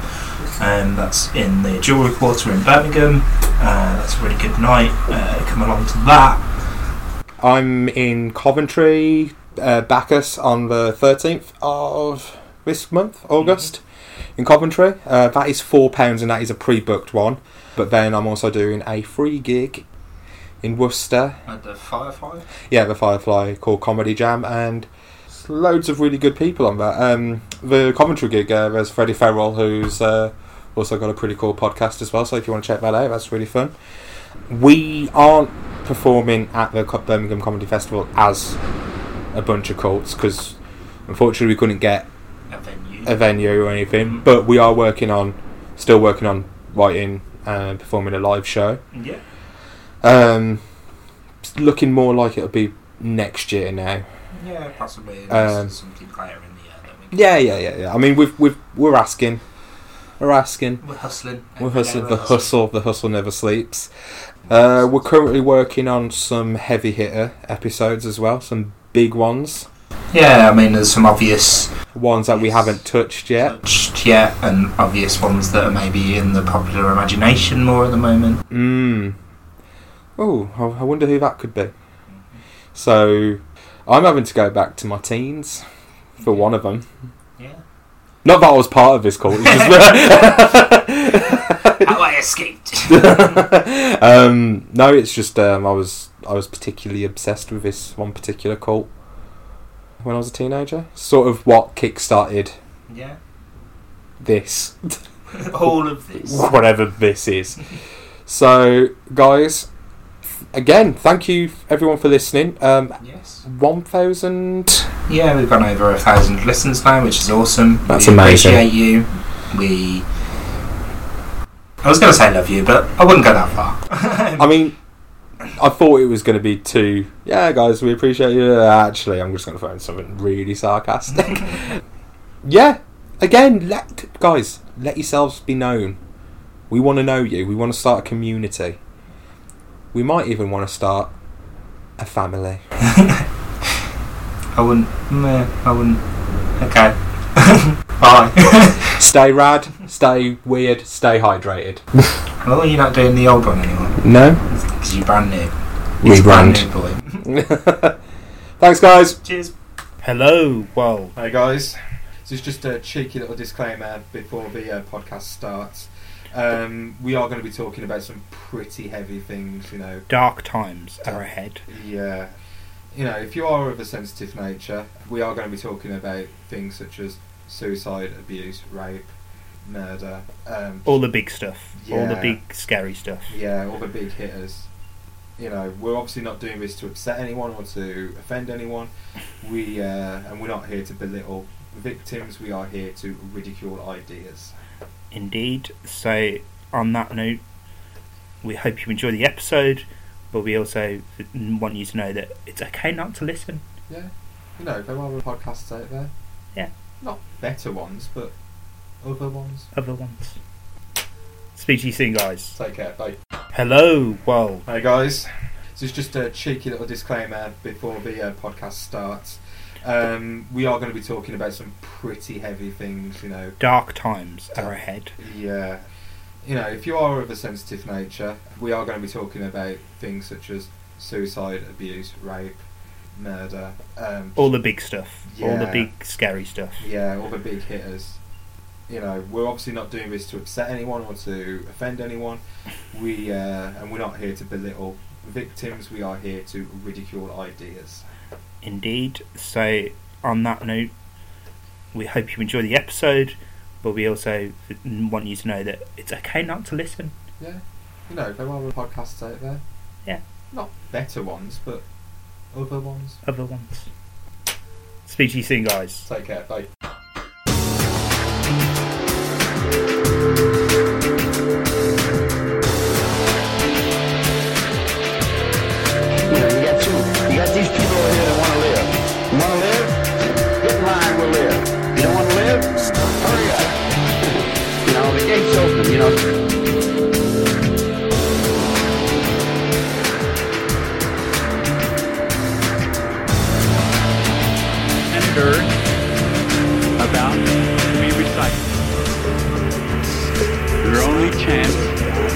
Um, that's in the Jewellery Quarter in Birmingham. Uh, that's a really good night. Uh, come along to that. I'm in Coventry, uh, Bacchus, on the 13th of this month, August, in Coventry. Uh, that is £4 and that is a pre booked one. But then I'm also doing a free gig in Worcester At the Firefly. yeah, the Firefly called Comedy Jam, and loads of really good people on that. Um, the Coventry gig, uh, there's Freddie Farrell, who's uh, also got a pretty cool podcast as well. So if you want to check that out, that's really fun. We aren't performing at the Birmingham Comedy Festival as a bunch of cults because unfortunately we couldn't get A venue. or anything. But we are working on, still working on writing and performing a live show. yeah. Um, looking more like it'll be next year now. Yeah, possibly. Um, something later in the year that we Yeah, yeah, yeah, yeah. I mean, we've we've we're asking, we're asking, We're hustling. we're hustling. The hustle, the hustle never sleeps. Uh, we're currently working on some heavy hitter episodes as well, some big ones, Yeah, I mean, there's some obvious ones that we haven't touched yet. touched yet, and obvious ones that are maybe in the popular imagination more at the moment. Mm. Oh, I I wonder who that could be. So, I'm having to go back to my teens for one of them. Yeah. Not that I was part of this cult. Just How I escaped. um, no, it's just um, I was I was particularly obsessed with this one particular cult when I was a teenager. Sort of what kick-started yeah. this, All of this. whatever this is. So, guys, again, thank you everyone for listening. Um, Yes. one thousand. Yeah, we've gone over a thousand listens now, which is awesome. That's we amazing. appreciate you. We. I was going to say love you, but I wouldn't go that far. I mean, I thought it was going to be too. Yeah, guys, we appreciate you. Uh, actually, I'm just going to find something really sarcastic. yeah, again, let guys let yourselves be known. We want to know you. We want to start a community. We might even want to start a family. I wouldn't. Meh, I wouldn't. Okay. Bye. Stay rad. Stay weird. Stay hydrated. well, you're not doing the old one anymore No. because you're brand new. It's brand Rebrand. new, boy. Thanks, guys. Cheers. Hello. Well, Hey guys, this is just a cheeky little disclaimer before the uh, podcast starts. Um, we are going to be talking about some pretty heavy things, you know. Dark times are ahead. Yeah. You know, if you are of a sensitive nature, we are going to be talking about things such as suicide, abuse, rape, murder. Um, All the big stuff. All the big scary stuff. yeah, all the big hitters. You know, we're obviously not doing this to upset anyone or to offend anyone. We uh, and we're not here to belittle victims. We are here to ridicule ideas. Indeed. So, on that note, we hope you enjoy the episode, but we also want you to know that it's okay not to listen. Yeah, you know, there are other podcasts out there. Yeah. Not better ones, but other ones. Other ones. Speak to you soon, guys. Take care. Bye. Hello, world. Hey guys, this is just a cheeky little disclaimer before the uh, podcast starts. Um, we are going to be talking about some pretty heavy things, you know. Dark times are ahead. Yeah, you know, if you are of a sensitive nature, we are going to be talking about things such as suicide, abuse, rape, murder. Um, All the big stuff. All the big scary stuff. yeah, all the big hitters. You know, we're obviously not doing this to upset anyone or to offend anyone. We uh, and we're not here to belittle victims. We are here to ridicule ideas. Indeed. So, on that note, we hope you enjoy the episode, but we also want you to know that it's okay not to listen. Yeah, you know, there are other podcasts out there. Yeah. Not better ones, but other ones. Other ones. Speak to you soon, guys. Take care. Bye.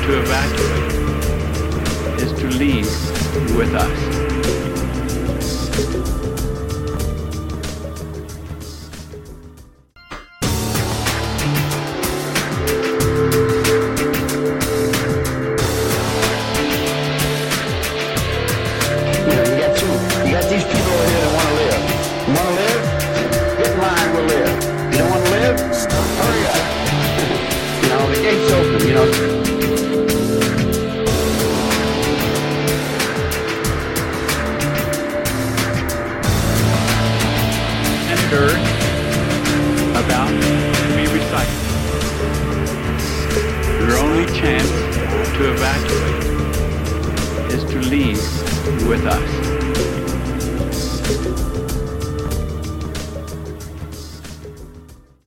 To evacuate is to leave with us.